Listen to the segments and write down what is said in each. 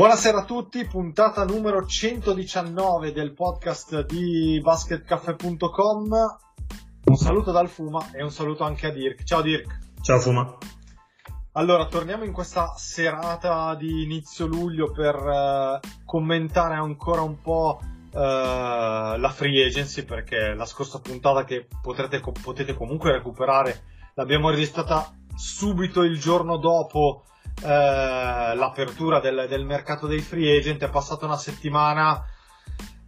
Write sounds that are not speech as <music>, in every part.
Buonasera a tutti, puntata numero 119 del podcast di basketcaffè.com. Un saluto dal Fuma e un saluto anche a Dirk. Ciao Dirk. Ciao Fuma. Allora, torniamo in questa serata di inizio luglio per eh, commentare ancora un po' eh, la free agency perché la scorsa puntata che potrete, potete comunque recuperare l'abbiamo registrata subito il giorno dopo eh, l'apertura del, del mercato dei free agent. È passata una settimana,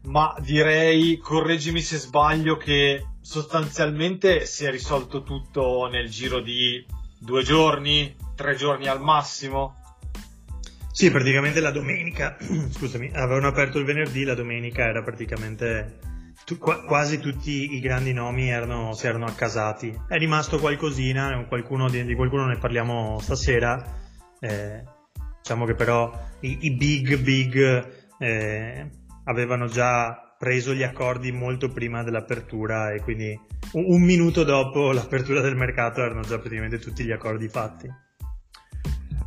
ma direi, correggimi se sbaglio, che sostanzialmente si è risolto tutto nel giro di due giorni, tre giorni al massimo. Sì, praticamente la domenica, <clears throat> scusami, avevano aperto il venerdì, la domenica era praticamente tu, qua, quasi tutti i grandi nomi erano, si erano accasati. È rimasto qualcosina, qualcuno, di, di qualcuno ne parliamo stasera. Eh, diciamo che però i, i big big eh, avevano già preso gli accordi molto prima dell'apertura e quindi un, un, minuto dopo <laughs> l'apertura del mercato erano già praticamente tutti gli accordi fatti.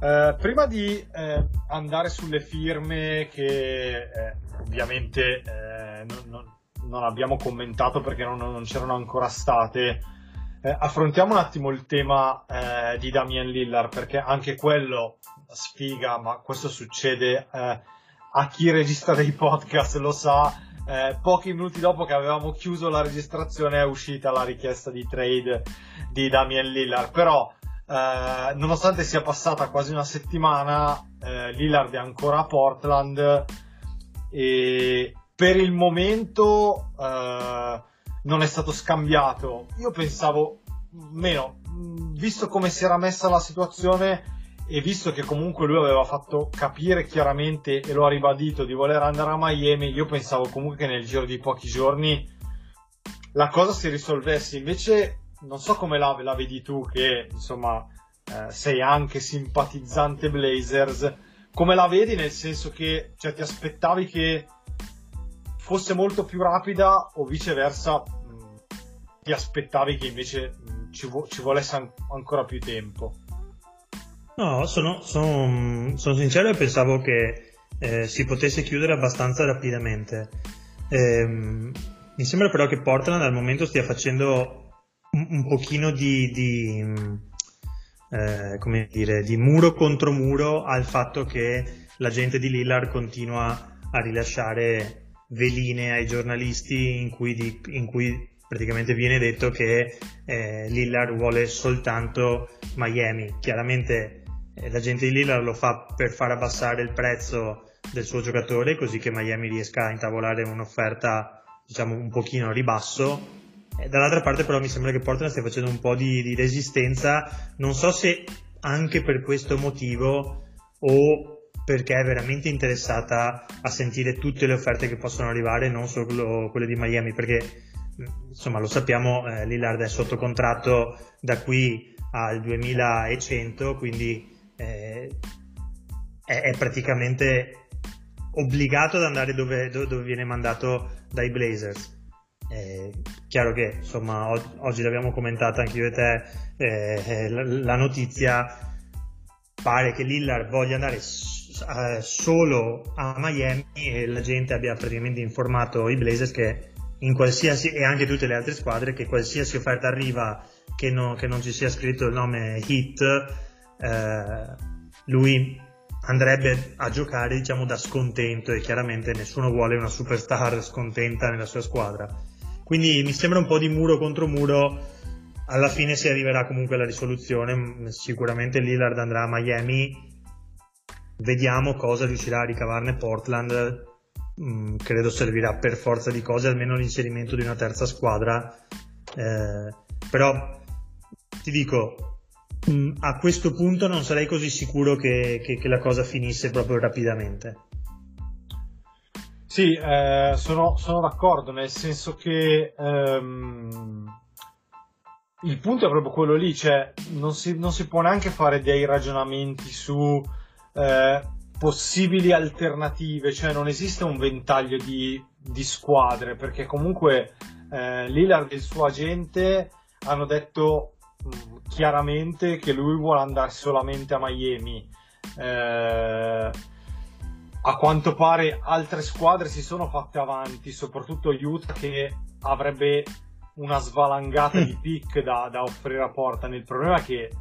Eh, prima di eh, andare sulle firme che eh, ovviamente non, non, non, abbiamo commentato perché non, non c'erano ancora state, eh, affrontiamo un attimo il tema eh, di Damian Lillard perché anche quello sfiga, ma questo succede eh, a chi registra dei podcast, lo sa. Eh, pochi minuti dopo che avevamo chiuso la registrazione è uscita la richiesta di trade di Damian Lillard, però eh, nonostante sia passata quasi una settimana, eh, Lillard è ancora a Portland e per il momento non è stato scambiato. Io pensavo, meno, visto come si era messa la situazione e visto che comunque lui aveva fatto capire chiaramente e lo ha ribadito di voler andare a Miami, io pensavo comunque che nel giro di pochi giorni la cosa si risolvesse. Invece, non so come la, la vedi tu, che insomma eh, sei anche simpatizzante Blazers. Come la vedi nel senso che cioè, ti aspettavi che fosse molto più rapida o viceversa ti aspettavi che invece ci, vo- ci volesse an- ancora più tempo? No, sono, sono, sono sincero e pensavo che eh, si potesse chiudere abbastanza rapidamente. Eh, mi sembra però che Portland al momento stia facendo un, un pochino di, di, eh, come dire, di muro contro muro al fatto che la gente di Lillard continua a rilasciare veline ai giornalisti in cui, di, in cui praticamente viene detto che eh, Lillard vuole soltanto Miami. Chiaramente eh, la gente di Lillard lo fa per far abbassare il prezzo del suo giocatore così che Miami riesca a intavolare un'offerta diciamo un pochino a ribasso. E dall'altra parte però mi sembra che Portland stia facendo un po' di, di resistenza, non so se anche per questo motivo o perché è veramente interessata a sentire tutte le offerte che possono arrivare, non solo quelle di Miami, perché insomma lo sappiamo, eh, Lillard è sotto contratto da qui al 2100, quindi eh, è, è, praticamente obbligato ad andare dove, dove, viene mandato dai Blazers. È chiaro che insomma oggi l'abbiamo commentata anche io e te, eh, la, la, notizia pare che Lillard voglia andare eh, solo a Miami e la gente abbia praticamente informato i Blazers che in qualsiasi e anche tutte le altre squadre che qualsiasi offerta arriva che, no, che non ci sia scritto il nome hit eh, lui andrebbe a giocare diciamo da scontento e chiaramente nessuno vuole una superstar <laughs> scontenta nella sua squadra. Quindi mi sembra un po' di muro contro muro alla fine si arriverà comunque alla risoluzione sicuramente Lillard andrà a Miami vediamo cosa riuscirà a ricavarne Portland Mm, credo servirà per forza di cose almeno l'inserimento di una terza squadra. Eh, però ti dico, mm, a questo punto non sarei così sicuro che, che, che la cosa finisse proprio rapidamente. Sì, eh, sono, sono, d'accordo, nel senso che ehm, il punto è proprio quello lì, cioè non si, non si può neanche fare dei ragionamenti su eh, possibili alternative, cioè non esiste un ventaglio di, di squadre, perché comunque eh, Lillard e il suo agente hanno detto mh, mm, chiaramente che lui vuole andare solamente a Miami. Eh, a quanto pare altre squadre si sono fatte avanti, soprattutto Utah che avrebbe una svalangata di pick da, da offrire a Portland. Il problema è che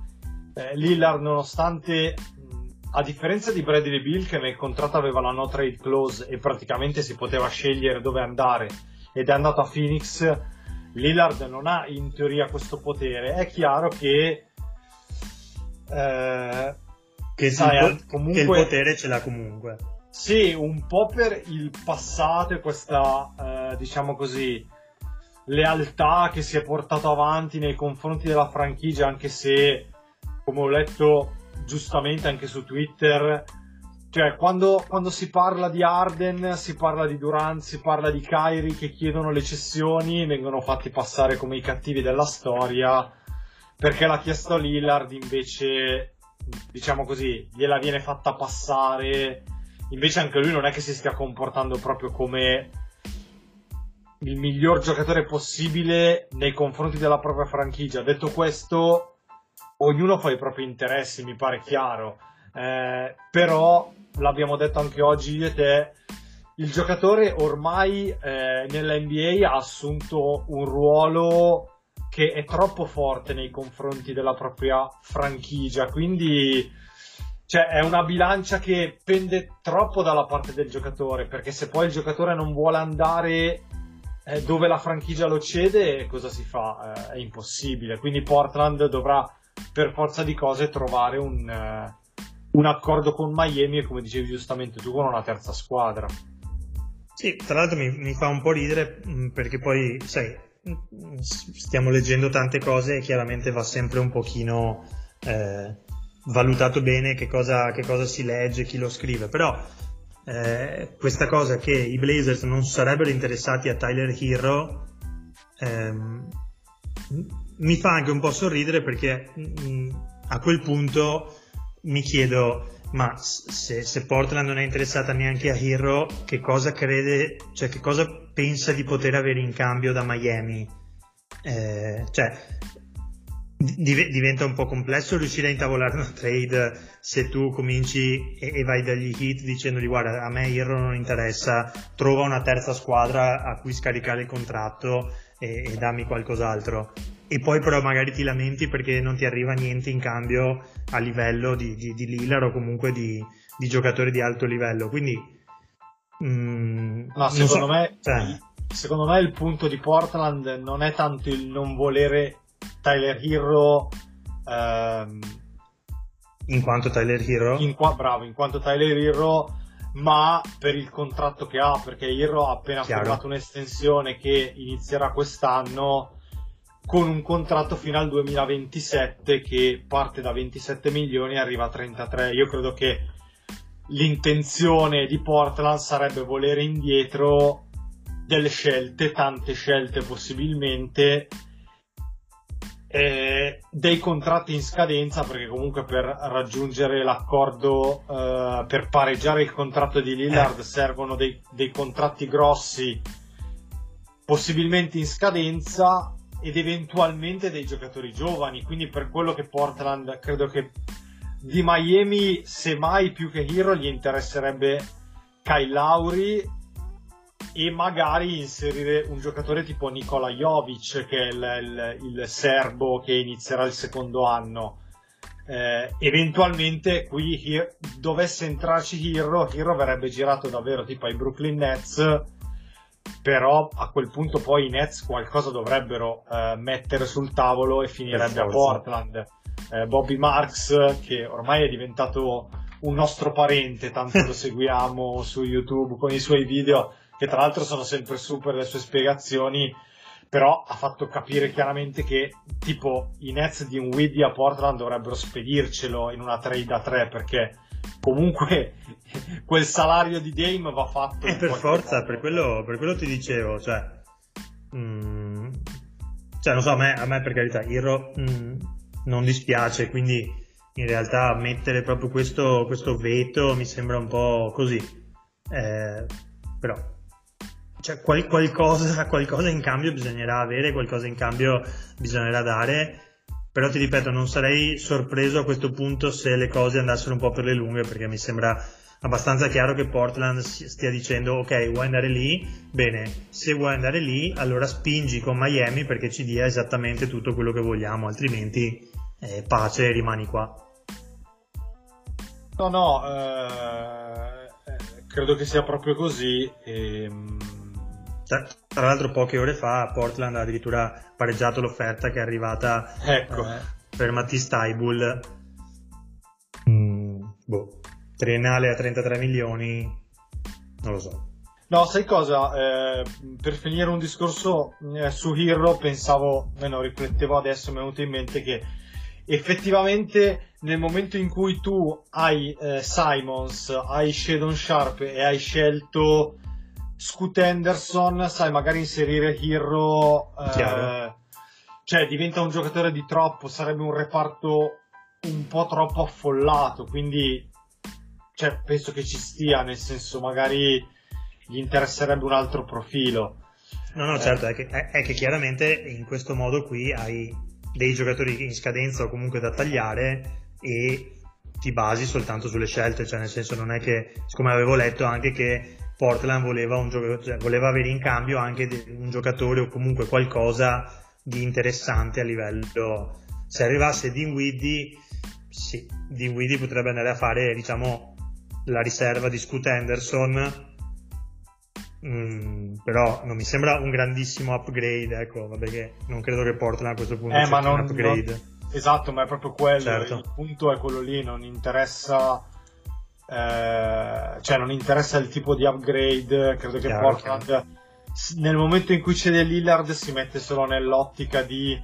eh, Lillard, nonostante a differenza di Bradley Bill che nel contratto aveva la no trade clause e praticamente si poteva scegliere dove andare ed è andato a Phoenix, Lillard non ha in teoria questo potere. È chiaro che eh, che, sai, il, comunque, che il potere ce l'ha comunque. Sì, un po' per il passato e questa, eh, diciamo così, lealtà che si è portato avanti nei confronti della franchigia, anche se, come ho letto giustamente anche su Twitter, cioè quando, quando si parla di Arden, si parla di Durant, si parla di Kyrie che chiedono le cessioni, vengono fatti passare come i cattivi della storia, perché l'ha chiesto Lillard invece, diciamo così, gliela viene fatta passare invece anche lui non è che si stia comportando proprio come il miglior giocatore possibile nei confronti della propria franchigia. Detto questo, ognuno fa i propri interessi, mi pare chiaro. Eh, però, l'abbiamo detto anche oggi io e te, il giocatore ormai eh, nella NBA ha assunto un ruolo che è troppo forte nei confronti della propria franchigia, quindi cioè è una bilancia che pende troppo dalla parte del giocatore, perché se poi il giocatore non vuole andare eh, dove la franchigia lo cede, cosa si fa? Eh, è impossibile. Quindi Portland dovrà per forza di cose trovare un, eh, un accordo con Miami e come dicevi giustamente tu con una terza squadra. Sì, tra l'altro mi, mi fa un po' ridere mm, perché poi, sai, mm, stiamo leggendo tante cose e chiaramente va sempre un pochino eh, valutato bene che cosa, che cosa si legge, chi lo scrive, però eh, questa cosa che i Blazers non sarebbero interessati a Tyler Hero ehm, mi fa anche un po' sorridere perché mh, mm, a quel punto mi chiedo ma se, se, Portland non è interessata neanche a Hero che cosa crede cioè che cosa pensa di poter avere in cambio da Miami? Eh, cioè diventa un po' complesso riuscire a intavolare una trade se tu cominci e, e vai dagli hit dicendogli guarda a me Hero non interessa trova una terza squadra a cui scaricare il contratto e, e dammi qualcos'altro e poi però magari ti lamenti perché non ti arriva niente in cambio a livello di, di, di Lillard o comunque di, di, giocatori di alto livello quindi mm, no secondo so, me cioè... secondo me il punto di Portland non è tanto il non volere Tyler Hero ehm, in quanto Tyler Hero in qua, bravo in quanto Tyler Hero ma per il contratto che ha perché Hero ha appena Chiaro. firmato un'estensione che inizierà quest'anno con un contratto fino al 2027 che parte da 27 milioni e arriva a 33 io credo che l'intenzione di Portland sarebbe volere indietro delle scelte tante scelte possibilmente eh, dei contratti in scadenza perché comunque per raggiungere l'accordo eh, per pareggiare il contratto di Lillard eh. servono dei, dei, contratti grossi possibilmente in scadenza ed eventualmente dei giocatori giovani quindi per quello che Portland credo che di Miami semmai più che Hero gli interesserebbe Kyle Lauri e magari inserire un giocatore tipo Nikola Jovic che è il, il, il serbo che inizierà il secondo anno. Eh, eventualmente qui Hir- dovesse entrarci Hero Hero verrebbe girato davvero tipo ai Brooklyn Nets però a quel punto poi i Nets qualcosa dovrebbero eh, mettere sul tavolo e finirebbe a Portland. Eh, Bobby Marks che ormai è diventato un nostro parente tanto lo <laughs> seguiamo su YouTube con i suoi video che tra l'altro sono sempre super le sue spiegazioni, però ha fatto capire chiaramente che tipo i Nets di un Widdy a Portland dovrebbero spedircelo in una trade da 3 perché comunque <laughs> quel salario di Dame va fatto. E in per forza, per quello, per quello ti dicevo, cioè, mm, cioè non so, a me, a me per carità, Hero mm, non dispiace, quindi in realtà mettere proprio questo, questo veto mi sembra un po' così, Eh, però cioè, qual- qualcosa, qualcosa in cambio bisognerà avere, qualcosa in cambio bisognerà dare. Però ti ripeto, non sarei sorpreso a questo punto se le cose andassero un po' per le lunghe, perché mi sembra abbastanza chiaro che Portland stia dicendo ok, vuoi andare lì? Bene, se vuoi andare lì, allora spingi con Miami perché ci dia esattamente tutto quello che vogliamo, altrimenti eh, pace, rimani qua. No, no, eh, eh, credo che sia proprio così. ehm, Tra, tra l'altro poche ore fa Portland ha addirittura pareggiato l'offerta che è arrivata ecco. eh, per Mattis Taibul mm, boh, triennale a 33 milioni non lo so No, sai cosa? Eh, per finire un discorso eh, su Hero, pensavo, meno riflettevo adesso, mi è venuto in mente che effettivamente nel momento in cui tu hai eh, Simons, hai Shadon Sharp e hai scelto Scoot Henderson, sai, magari inserire Hero, eh, cioè diventa un giocatore di troppo, sarebbe un reparto un po' troppo affollato, quindi cioè, penso che ci stia, nel senso magari gli interesserebbe un altro profilo. no no Eh. certo è che, è- è che chiaramente in questo modo qui hai dei giocatori in scadenza o comunque da tagliare e ti basi soltanto sulle scelte cioè nel senso non è che siccome avevo letto anche che Portland voleva, cioè, voleva avere in cambio anche un giocatore o comunque qualcosa di interessante a livello se arrivasse Dinwiddie sì, Dinwiddie potrebbe andare a fare diciamo la riserva di Scoot Henderson Mm, però non mi sembra un grandissimo upgrade ecco vabbè che non credo che Portland a questo punto Eh, ma non- un upgrade Esatto, ma è proprio quello. Certo. Il punto è quello lì, non interessa. Eh, cioè, non interessa il tipo di upgrade. Credo che Chiaro, Portland, s- nel momento in cui cede Lillard, si mette solo nell'ottica di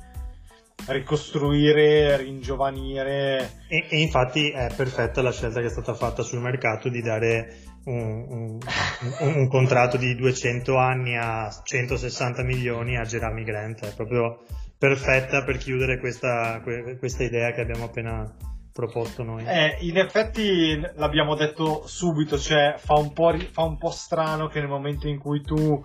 ricostruire, ringiovanire. E, e infatti è perfetta la scelta che è stata fatta sul mercato di dare un, un- un- un contratto di 200 anni a 160 milioni a Jeremy Grant, è proprio perfetta per chiudere questa, que- questa idea che abbiamo appena proposto noi. Eh, in effetti l'abbiamo detto subito, cioè fa un po', ri- fa un po' strano che nel momento in cui tu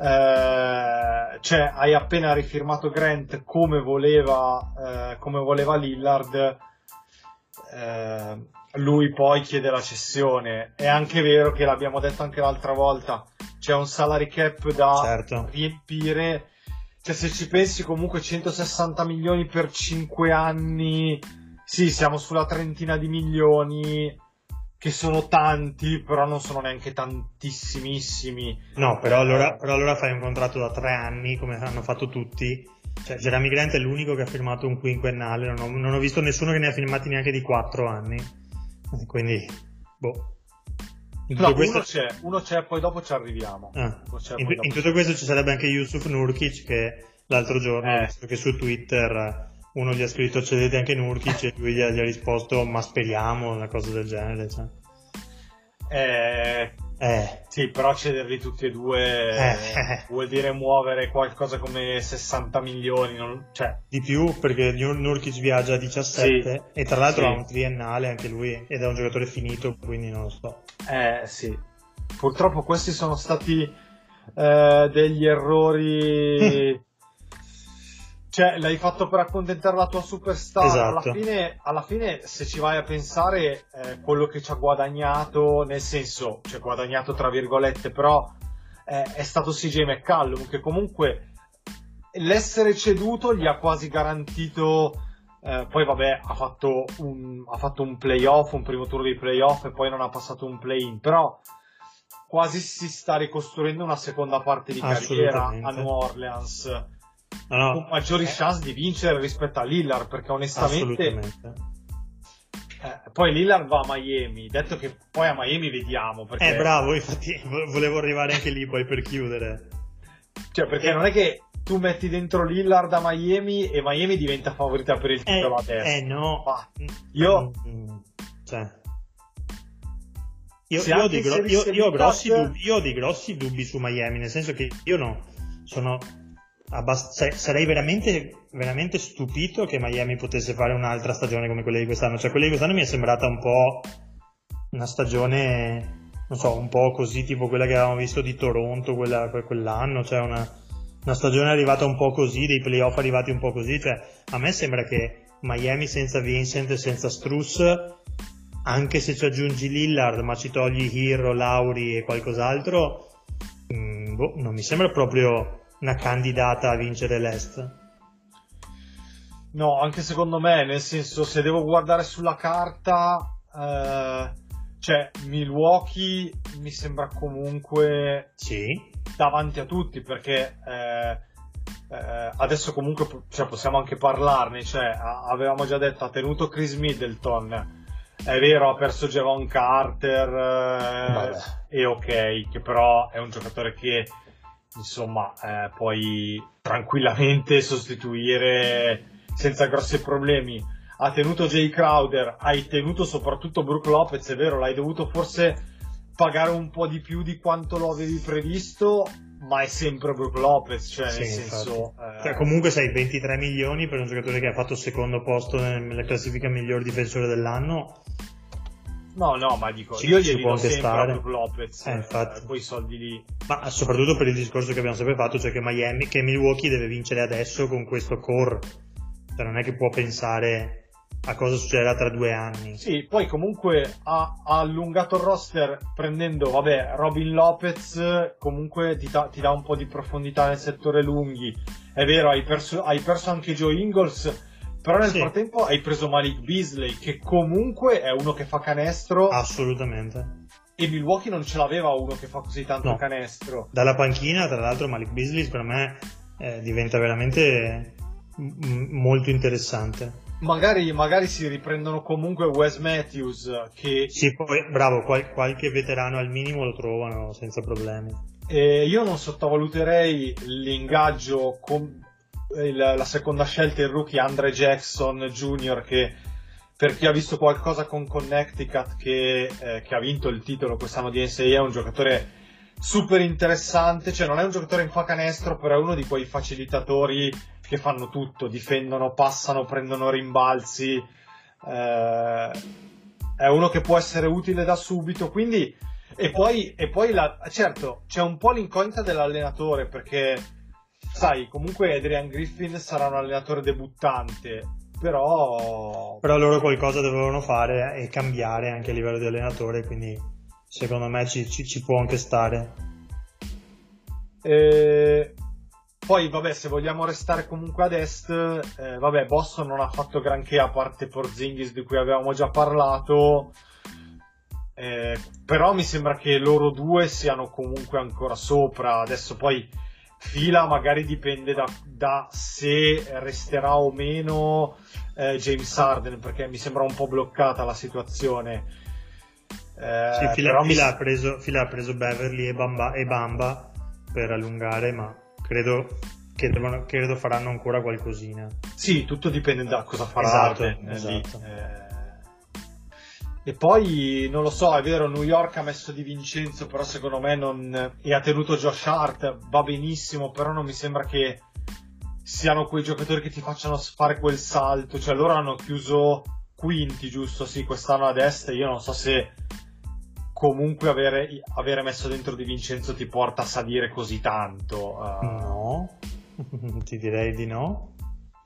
eh, cioè, hai appena rifirmato Grant come voleva, eh, come voleva Lillard, eh, lui poi chiede la cessione. È anche vero che l'abbiamo detto anche l'altra volta, c'è un salary cap da Certo. riempire. Cioè, se ci pensi comunque 160 milioni per 5 anni, sì, siamo sulla trentina di milioni, che sono tanti, però non sono neanche tantissimissimi. No, però allora, però allora fai un contratto da tre anni, come hanno fatto tutti. Cioè, Jeremy Grant è l'unico che ha firmato un quinquennale, non ho, non ho visto nessuno che ne ha firmati neanche di quattro anni. Quindi, boh. No, questo, uno c'è, uno c'è, poi dopo ci arriviamo. Ah, c'è, in, in tutto questo ci sarebbe anche Yusuf Nurkic che l'altro giorno Eh. che su Twitter uno gli ha scritto cedete anche Nurkic e lui gli ha, gli ha risposto ma speriamo, una cosa del genere. Cioè. Eh, Eh, sì, però cederli tutti e due Eh. vuol dire muovere qualcosa come 60 milioni. non- cioè, di più perché Nur- Nurkic viaggia a 17 e tra l'altro Sì. ha un triennale anche lui ed è un giocatore finito quindi non lo so eh sì. Purtroppo questi sono stati eh, degli errori. <laughs> Cioè, l'hai fatto per accontentare la tua superstar. Esatto. Alla, fine, alla fine, se ci vai a pensare, eh, quello che ci ha guadagnato, nel senso, ci ha guadagnato tra virgolette, però eh, è stato CJ McCallum, che comunque l'essere ceduto gli ha quasi garantito. eh, poi, vabbè, ha fatto, un, ha fatto un playoff, un primo turno di playoff e poi non ha passato un play-in. Però quasi si sta ricostruendo una seconda parte di carriera a. New Orleans no, con maggiori eh, chance di vincere rispetto a Lillard perché onestamente eh, poi Lillard va a Miami detto che poi a Miami vediamo perché, eh bravo infatti <laughs> vo- volevo arrivare anche lì poi per chiudere. Cioè, perché non è che tu metti dentro Lillard a Miami e Miami diventa favorita per il titolo eh, adesso. Eh no, Ma io, Mm, cioè. Io, io ho gro- io- io ho grossi dubbi, io ho dei grossi dubbi su Miami, nel senso che io no, sono abbast- sa- sarei veramente, veramente stupito che Miami potesse fare un'altra stagione come quella di quest'anno. Cioè, quella di quest'anno mi è sembrata un po' una stagione, non so, un po' così, tipo quella che avevamo visto di Toronto quella- que- quell'anno, cioè una, una stagione arrivata un po' così, dei playoff arrivati un po' così. Cioè, a me sembra che Miami senza Vincent e senza Struss anche se ci aggiungi Lillard ma ci togli Hero, Lauri e qualcos'altro, mm, boh, non mi sembra proprio una candidata a vincere l'Est. no, anche secondo me, nel senso, se devo guardare sulla carta, eh, cioè, Milwaukee mi sembra comunque Sì, davanti a tutti perché eh, eh, adesso comunque cioè, possiamo anche parlarne cioè, a- avevamo già detto ha tenuto Chris Middleton. È vero ha perso Javon Carter eh, e ok che però è un giocatore che insomma eh, puoi tranquillamente sostituire senza grossi problemi ha tenuto Jay Crowder hai tenuto soprattutto Brook Lopez è vero l'hai dovuto forse pagare un po' di più di quanto lo avevi previsto, ma è sempre Brook Lopez, cioè sì, nel senso... eh, Cioè, comunque sei 23 milioni per un giocatore che ha fatto secondo posto nella classifica miglior difensore dell'anno. No, no, ma dico, Ci- io gli può do sempre a Lopez, Eh, infatti. eh, quei soldi lì. Ma soprattutto per il discorso che abbiamo sempre fatto, cioè che Miami, che Milwaukee deve vincere adesso con questo core. Cioè non è che può pensare a cosa succederà tra due anni. Sì, poi comunque ha, ha allungato il roster prendendo, vabbè, Robin Lopez, comunque ti, dà- ti dà un po' di profondità nel settore lunghi. È vero, hai perso, hai perso anche Joe Ingles, però nel Sì. frattempo hai preso Malik Beasley, che comunque è uno che fa canestro. Assolutamente. E Milwaukee non ce l'aveva uno che fa così tanto No. canestro. Dalla panchina, tra l'altro, Malik Beasley per me eh, diventa veramente m- molto interessante. Magari, magari si riprendono comunque Wes Matthews, che Sì, poi bravo, qual- qualche veterano al minimo lo trovano senza problemi. eh, io non sottovaluterei l'ingaggio con il- la seconda scelta, il rookie Andre Jackson Jr., che per chi ha visto qualcosa con Connecticut, che, eh, che ha vinto il titolo quest'anno di NCAA, è un giocatore super interessante, cioè non è un giocatore in fa canestro, però è uno di quei facilitatori che fanno tutto, difendono, passano, prendono rimbalzi, eh, è uno che può essere utile da subito, quindi e poi, e poi la, certo c'è un po' l'incognita dell'allenatore perché sai comunque Adrian Griffin sarà un allenatore debuttante però Però loro qualcosa dovevano fare e cambiare anche a livello di allenatore, quindi secondo me ci, ci- ci può anche stare. Eh, poi, vabbè, se vogliamo restare comunque ad est, eh, vabbè, Boston non ha fatto granché a parte Porzingis di cui avevamo già parlato. eh, però mi sembra che loro due siano comunque ancora sopra. Adesso poi fila magari dipende da, da se resterà o meno eh, James Harden, perché mi sembra un po' bloccata la situazione. Eh, Sì, Fila, mi- Fila ha preso, Fila ha preso Beverly e Bamba, e Bamba per allungare, ma credo che devono- credo faranno ancora qualcosina. Sì, tutto dipende da cosa farà Esatto, Harden, eh, esatto. lì. Eh, E poi, non lo so, è vero, New York ha messo Di Vincenzo, però secondo me non... e ha tenuto Josh Hart, va benissimo, però non mi sembra che siano quei giocatori che ti facciano fare quel salto, cioè loro hanno chiuso quinti, giusto? Sì, quest'anno ad est, io non so se comunque avere, avere messo dentro Di Vincenzo ti porta a salire così tanto. eh. No, <laughs> ti direi di no.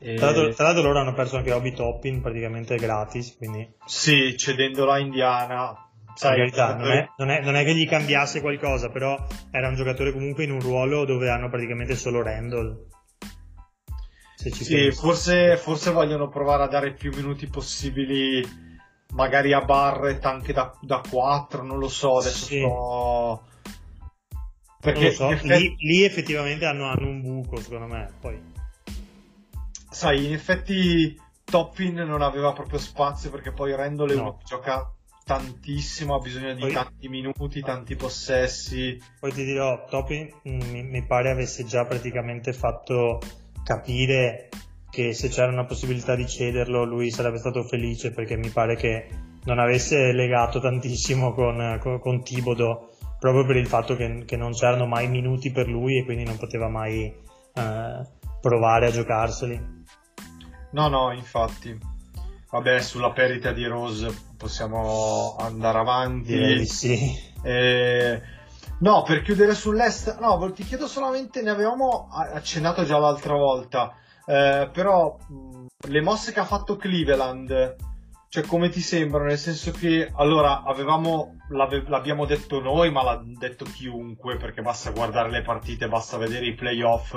E- Tra l'altro, tra l'altro loro hanno perso anche Obi Toppin praticamente gratis, quindi Sì, cedendolo a Indiana. Sai, carità, non è, non, è, non è che gli cambiasse qualcosa, però era un giocatore comunque in un ruolo dove hanno praticamente solo Randall. Se ci Sì, forse, forse vogliono provare a dare più minuti possibili, magari a Barrett anche da, da 4, non lo so, adesso Sì. sto... Perché Non lo so, effetti- lì, lì effettivamente hanno, hanno un buco secondo me. Poi sai, in effetti Toppin non aveva proprio spazio perché poi Randall è No. gioca tantissimo, ha bisogno di Poi- tanti minuti, tanti possessi. Poi ti dirò, Topi mm, mi, mi pare avesse già praticamente fatto capire che se c'era una possibilità di cederlo lui sarebbe stato felice perché mi pare che non avesse legato tantissimo con, con, con Thibodeau proprio per il fatto che, che non c'erano mai minuti per lui e quindi non poteva mai eh, provare a giocarseli. No, no, infatti. Vabbè, sulla perdita di Rose possiamo andare avanti. Direi di sì. Eh, no, per chiudere sull'est, no, ti chiedo solamente, ne avevamo accennato già l'altra volta, eh, però le mosse che ha fatto Cleveland, cioè come ti sembrano? Nel senso che, allora, avevamo, l'ave- l'abbiamo detto noi, ma l'ha detto chiunque, perché basta guardare le partite, basta vedere i playoff.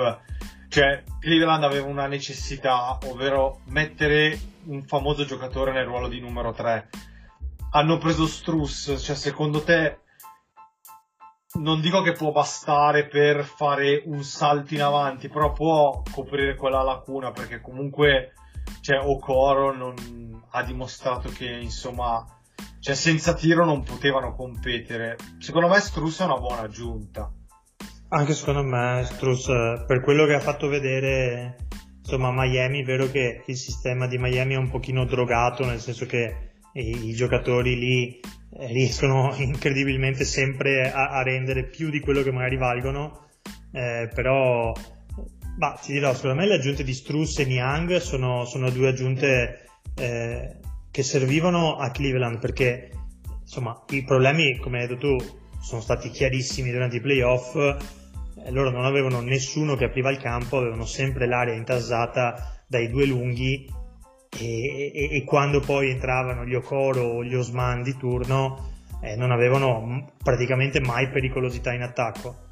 Cioè, Cleveland aveva una necessità, ovvero mettere un famoso giocatore nel ruolo di numero 3. Hanno preso Struss, cioè secondo te non dico che può bastare per fare un salto in avanti, però può coprire quella lacuna perché comunque cioè, Okoro non ha dimostrato che insomma cioè, senza tiro non potevano competere. Secondo me Struss è una buona aggiunta. Anche secondo me Struss, eh, per quello che ha fatto vedere, insomma, Miami, è vero che il sistema di Miami è un pochino drogato, nel senso che i, i giocatori lì eh, riescono <laughs> incredibilmente sempre a, a, rendere più di quello che magari valgono, eh, però, bah, ti dirò, secondo me le aggiunte di Struss e Niang sono, sono due aggiunte eh, che servivano a Cleveland, perché, insomma, i problemi, come hai detto tu, sono stati chiarissimi durante i playoff. Loro non avevano nessuno che apriva il campo, avevano sempre l'area intasata dai due lunghi e, e, e quando poi entravano gli Okoro o gli Osman di turno eh, non avevano praticamente mai pericolosità in attacco.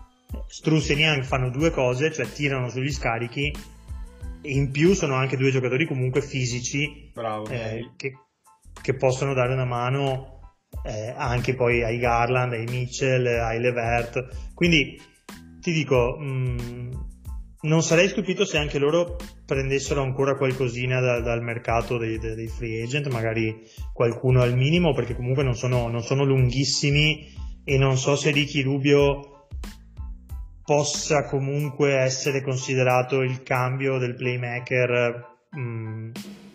Struss e Niang fanno due cose, cioè tirano sugli scarichi e in più sono anche due giocatori comunque fisici Bravo, eh, che, che possono dare una mano eh, anche poi ai Garland, ai Mitchell, ai Levert. Quindi ti dico, mh, non sarei stupito se anche loro prendessero ancora qualcosina da, dal mercato dei, dei, free agent, magari qualcuno al minimo, perché comunque non sono, non sono lunghissimi e non so se Ricky Rubio possa comunque essere considerato il cambio del playmaker mh,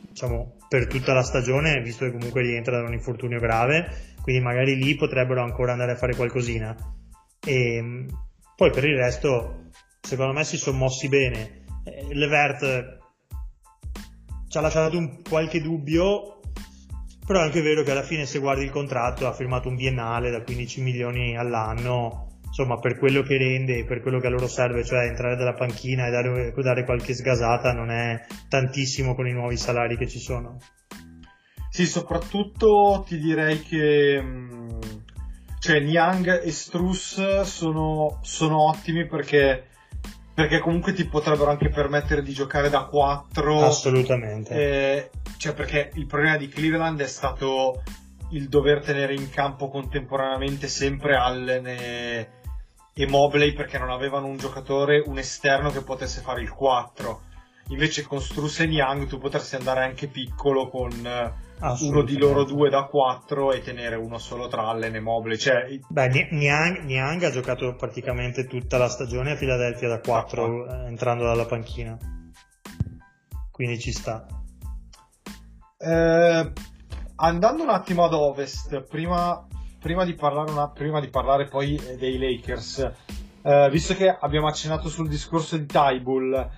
diciamo per tutta la stagione visto che comunque rientra da un infortunio grave quindi magari lì potrebbero ancora andare a fare qualcosina. E poi per il resto, secondo me si sono mossi bene. Eh, Levert ci ha lasciato un, qualche dubbio, però è anche vero che alla fine se guardi il contratto ha firmato un biennale da 15 milioni all'anno, insomma per quello che rende e per quello che a loro serve, cioè entrare dalla panchina e dare, dare qualche sgasata, non è tantissimo con i nuovi salari che ci sono. Sì, soprattutto ti direi che mh, cioè Niang e Struss sono, sono ottimi perché, perché comunque ti potrebbero anche permettere di giocare da 4. Assolutamente. Eh, cioè perché il problema di Cleveland è stato il dover tenere in campo contemporaneamente sempre Allen e, e Mobley perché non avevano un giocatore, un esterno che potesse fare il 4. Invece con Struss e Niang tu potresti andare anche piccolo con uno di loro due da 4 e tenere uno solo tra Allen e Mobley. Cioè... Beh, Niang, Niang, ha giocato praticamente tutta la stagione a Philadelphia da 4 ah, entrando dalla panchina. Quindi ci sta. Eh, andando un attimo ad ovest, prima, prima, di, parlare una, prima di parlare poi dei Lakers, eh, visto che abbiamo accennato sul discorso di Tybull,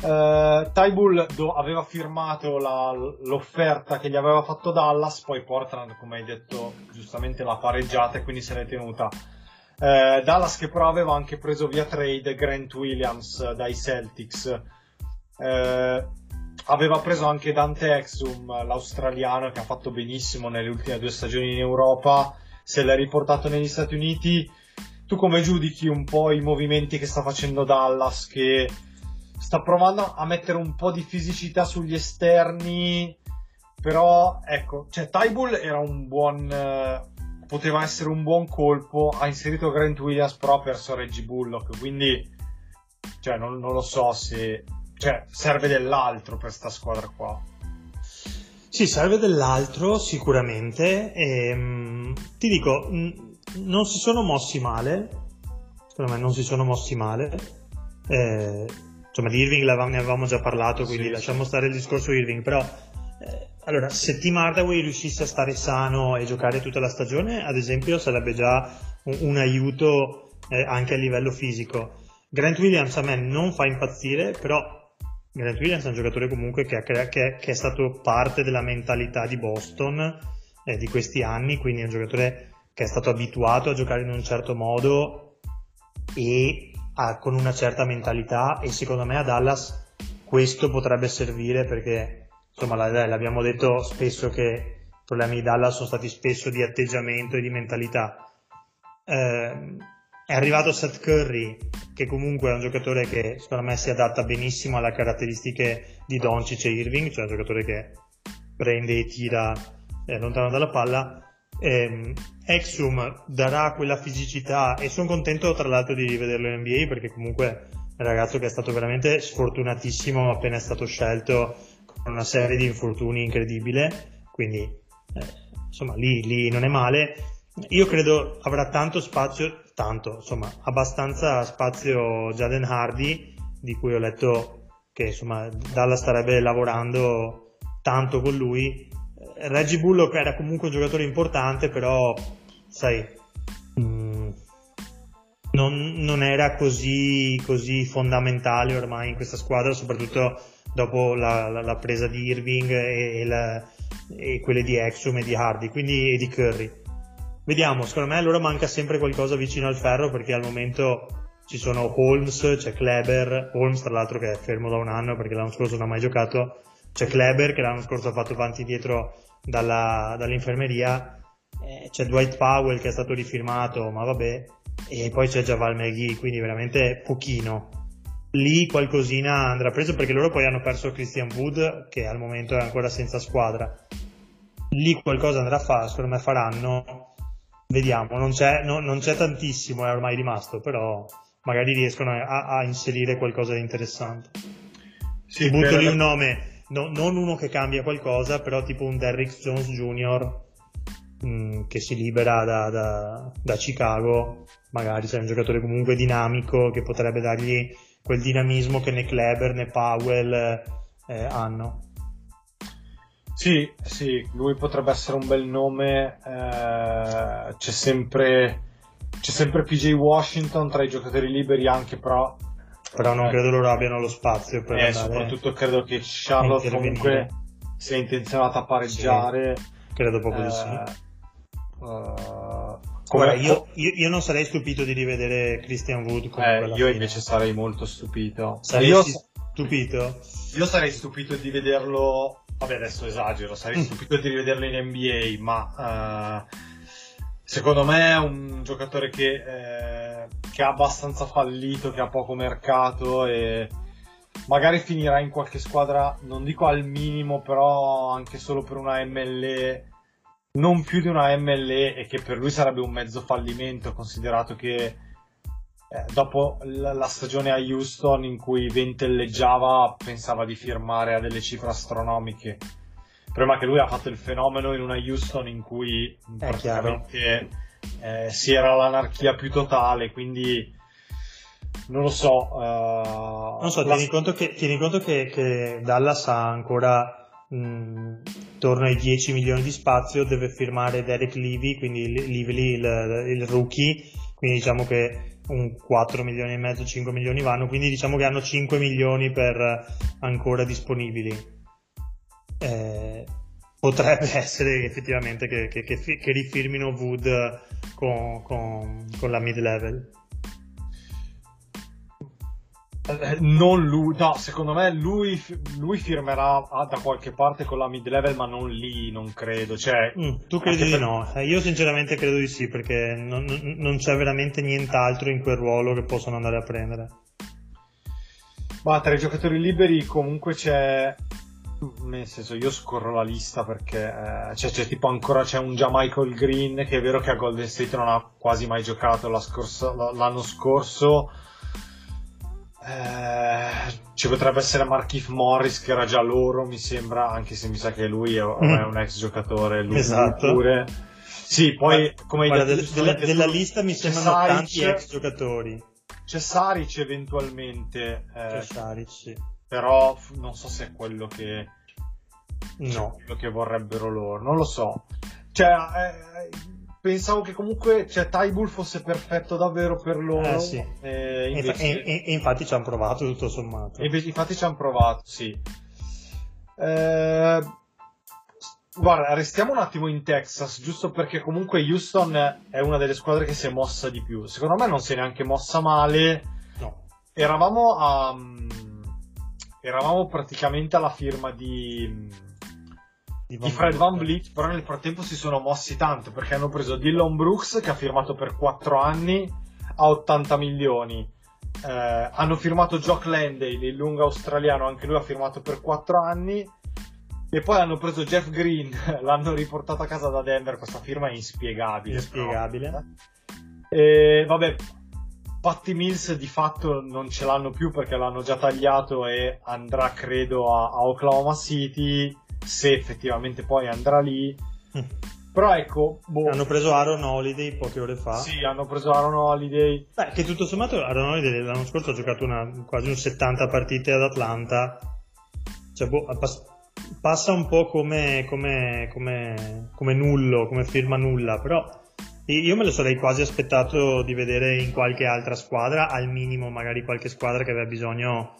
Uh, Tybull do- aveva firmato la, l'offerta che gli aveva fatto Dallas, poi Portland, come hai detto, giustamente l'ha pareggiata e quindi se l'è tenuta. Uh, Dallas che però aveva anche preso via trade Grant Williams dai Celtics. Uh, aveva preso anche Dante Exum, l'australiano che ha fatto benissimo nelle ultime due stagioni in Europa, se l'è riportato negli Stati Uniti. Tu come giudichi un po' i movimenti che sta facendo Dallas che sta provando a mettere un po' di fisicità sugli esterni, però ecco, cioè Tybull era un buon eh, poteva essere un buon colpo, ha inserito Grant Williams però ha perso Reggie Bullock, quindi cioè non, non lo so se cioè, serve dell'altro per sta squadra qua. Sì, serve dell'altro sicuramente. E, mh, ti dico, mh, non si sono mossi male. Secondo me non si sono mossi male. Eh, insomma, di Irving ne avevamo già parlato, quindi Sì, lasciamo stare il discorso Irving. Però, eh, allora, se Tim Hardaway riuscisse a stare sano e giocare tutta la stagione, ad esempio, sarebbe già un, un aiuto eh, anche a livello fisico. Grant Williams a me non fa impazzire, però Grant Williams è un giocatore comunque che, crea- che- che è stato parte della mentalità di Boston eh, di questi anni, quindi è un giocatore che è stato abituato a giocare in un certo modo e ha- con una certa mentalità e secondo me a Dallas questo potrebbe servire perché insomma l'abbiamo detto spesso che i problemi di Dallas sono stati spesso di atteggiamento e di mentalità. Eh, è arrivato Seth Curry, che comunque è un giocatore che secondo me si adatta benissimo alle caratteristiche di Doncic e Irving, cioè un giocatore che prende e tira eh, lontano dalla palla. Ehm, Exum darà quella fisicità e sono contento tra l'altro di rivederlo in NBA perché comunque è un ragazzo che è stato veramente sfortunatissimo appena è stato scelto con una serie di infortuni incredibile, quindi eh, insomma lì, lì non è male. Io credo avrà tanto spazio, tanto, insomma, abbastanza spazio Jaden Hardy, di cui ho letto che insomma Dallas starebbe lavorando tanto con lui. Reggie Bullock era comunque un giocatore importante, però sai, mm, non, non era così, così fondamentale ormai in questa squadra, soprattutto dopo la, la- la presa di Irving e, e la- e quelle di Exum e di Hardy, quindi e di Curry. Vediamo, secondo me allora manca sempre qualcosa vicino al ferro perché al momento ci sono Holmes, c'è Kleber, Holmes tra l'altro che è fermo da un anno perché l'anno scorso non ha mai giocato, c'è Kleber che l'anno scorso ha fatto avanti e dietro dalla- dall'infermeria, eh, c'è Dwight Powell che è stato rifirmato, ma vabbè, e poi c'è Javal McGee, quindi veramente pochino. Lì qualcosina andrà preso perché loro poi hanno perso Christian Wood che al momento è ancora senza squadra. Lì qualcosa andrà a fare, secondo me faranno. Vediamo, non c'è, no- non c'è tantissimo, è ormai rimasto, però magari riescono a, a inserire qualcosa di interessante. Sì, Ti butto lì un nome, no- non uno che cambia qualcosa, però tipo un Derrick Jones Jr. mh, che si libera da, da- da Chicago, magari c'è un giocatore comunque dinamico che potrebbe dargli quel dinamismo che né Kleber né Powell eh, hanno. Sì, sì, lui potrebbe essere un bel nome. eh, c'è sempre c'è sempre PJ Washington tra i giocatori liberi, anche però. Però non eh, credo loro abbiano lo spazio per eh, andare soprattutto credo che Charlotte comunque sia intenzionata a pareggiare. credo proprio di sì. eh, eh, Guarda, come- io, io- io non sarei stupito di rivedere Christian Wood come eh, io fine. invece sarei molto stupito. Saresti Io, stupito? io sarei stupito di vederlo. Vabbè, adesso esagero, sarei Mm. stupito di rivederlo in NBA, ma eh, secondo me è un giocatore che, eh, che ha abbastanza fallito, che ha poco mercato e magari finirà in qualche squadra, non dico al minimo, però anche solo per una MLE, non più di una MLE e che per lui sarebbe un mezzo fallimento, considerato che eh, dopo la, la stagione a Houston in cui ventelleggiava pensava di firmare a delle cifre astronomiche. È che lui ha fatto il fenomeno in una Houston in cui praticamente eh, si era l'anarchia più totale, quindi non lo so. eh, Non so, la- tieni conto che, tieni conto che, che Dallas ha ancora mh, intorno ai 10 milioni di spazio, deve firmare Derek Levy, quindi Li- Lively il, il rookie, quindi diciamo che un 4 milioni e mezzo, 5 milioni vanno, quindi diciamo che hanno 5 milioni per ancora disponibili. Eh, potrebbe <laughs> essere effettivamente che, che- che che rifirmino Wood con, con- con la mid level. Eh, non lui, no, secondo me lui, lui firmerà ah, da qualche parte con la mid level, ma non lì, non credo. Cioè, Mm, tu credi di per- no? Eh, io sinceramente credo di sì, perché non- non c'è veramente nient'altro in quel ruolo che possono andare a prendere. Ma tra i giocatori liberi comunque c'è. Nel senso, io scorro la lista perché eh, c'è, c'è tipo ancora c'è un già Michael Green che è vero che a Golden State non ha quasi mai giocato la scorsa- la- l'anno scorso. Eh, ci potrebbe essere Markif Morris che era già loro, mi sembra, anche se mi sa che lui è, Mm. è un ex giocatore, lui Esatto. pure. Sì, poi come hai Guarda, detto della, della tu, lista mi sembrano Saric, tanti ex giocatori. C'è Saric eventualmente, eh, C'è Saric, sì. Però non so se è quello che, No. quello che vorrebbero loro, non lo so. Cioè, eh, pensavo che comunque cioè, Tybull fosse perfetto davvero per loro. Eh, sì. e invece- e- e- infatti ci hanno provato tutto sommato. Invece infatti ci hanno provato, sì. Eh, guarda, restiamo un attimo in Texas, giusto perché comunque Houston è una delle squadre che si è mossa di più. Secondo me non si è neanche mossa male. No. Eravamo a... Eravamo praticamente alla firma di, di Fred Van Vliet, però nel frattempo si sono mossi tanto perché hanno preso Dylan Brooks che ha firmato per 4 anni a 80 milioni. Eh, hanno firmato Jock Landale, il lungo australiano, anche lui ha firmato per 4 anni. E poi hanno preso Jeff Green, <laughs> l'hanno riportato a casa da Denver. Questa firma è inspiegabile. Inspiegabile. però. E vabbè, Patty Mills di fatto non ce l'hanno più perché l'hanno già tagliato e andrà, credo, a, a Oklahoma City. Se effettivamente poi andrà lì. Mm. Però ecco, boh, Hanno preso Aaron Holiday poche ore fa. sì, hanno preso Aaron Holiday. Beh, che tutto sommato Aaron Holiday l'anno scorso ha giocato una- quasi un 70 partite ad Atlanta. Cioè, boh, pas- passa un po' come, come, come, come nullo, come firma nulla, però io me lo sarei quasi aspettato di vedere in qualche altra squadra, al minimo magari qualche squadra che aveva bisogno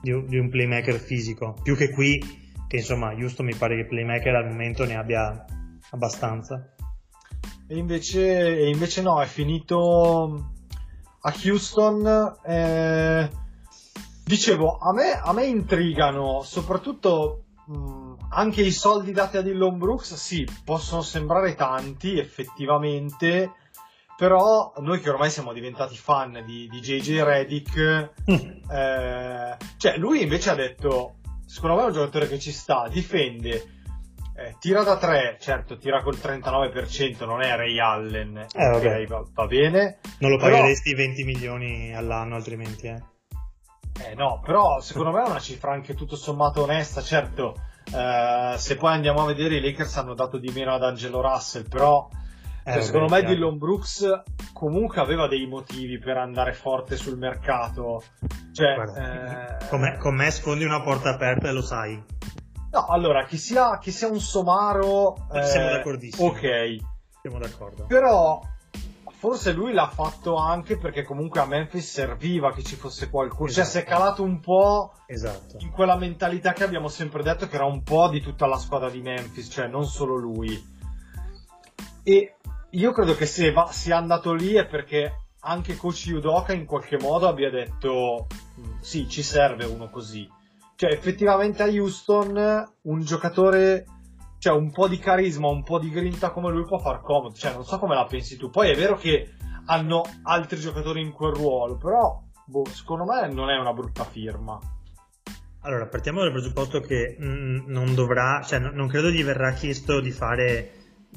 di un, playmaker fisico, più che qui, che insomma Houston mi pare che playmaker al momento ne abbia abbastanza. E invece, e invece no, è finito a Houston. eh, dicevo, a me, a me intrigano soprattutto mh, anche i soldi dati a Dillon Brooks. Sì, possono sembrare tanti effettivamente, però noi che ormai siamo diventati fan di, di JJ Redick, eh, cioè lui invece ha detto, secondo me è un giocatore che ci sta, difende. Eh, tira da 3, certo, tira col 39%, non è Ray Allen. Eh, ok, vabbè. va, va bene. Non lo Però- pagheresti 20 milioni all'anno altrimenti, eh. Eh, no, però secondo me è una cifra anche tutto sommato onesta, certo. Eh, se poi andiamo a vedere, i Lakers hanno dato di meno ad Angelo Russell, però Eh, cioè, secondo me. Dillon Brooks comunque aveva dei motivi per andare forte sul mercato. Cioè, Guarda, eh, con, con me sfondi una porta aperta e lo sai. no, allora, che sia, che sia un somaro, eh, Siamo d'accordissimo. ok. Siamo d'accordo. Però forse lui l'ha fatto anche perché comunque a Memphis serviva che ci fosse qualcuno. Cioè, si è Esatto. calato un po' Esatto. in quella mentalità che abbiamo sempre detto che era un po' di tutta la squadra di Memphis, cioè non solo lui. E io credo che se va- sia andato lì è perché anche coach Yudoka in qualche modo abbia detto "Mm, sì, ci serve uno così. Cioè effettivamente a Houston un giocatore, cioè un po' di carisma, un po' di grinta come lui può far comodo, cioè non so come la pensi tu. Poi è vero che hanno altri giocatori in quel ruolo, però boh, secondo me non è una brutta firma. Allora, partiamo dal presupposto che mm, non dovrà, cioè no- non credo gli verrà chiesto di fare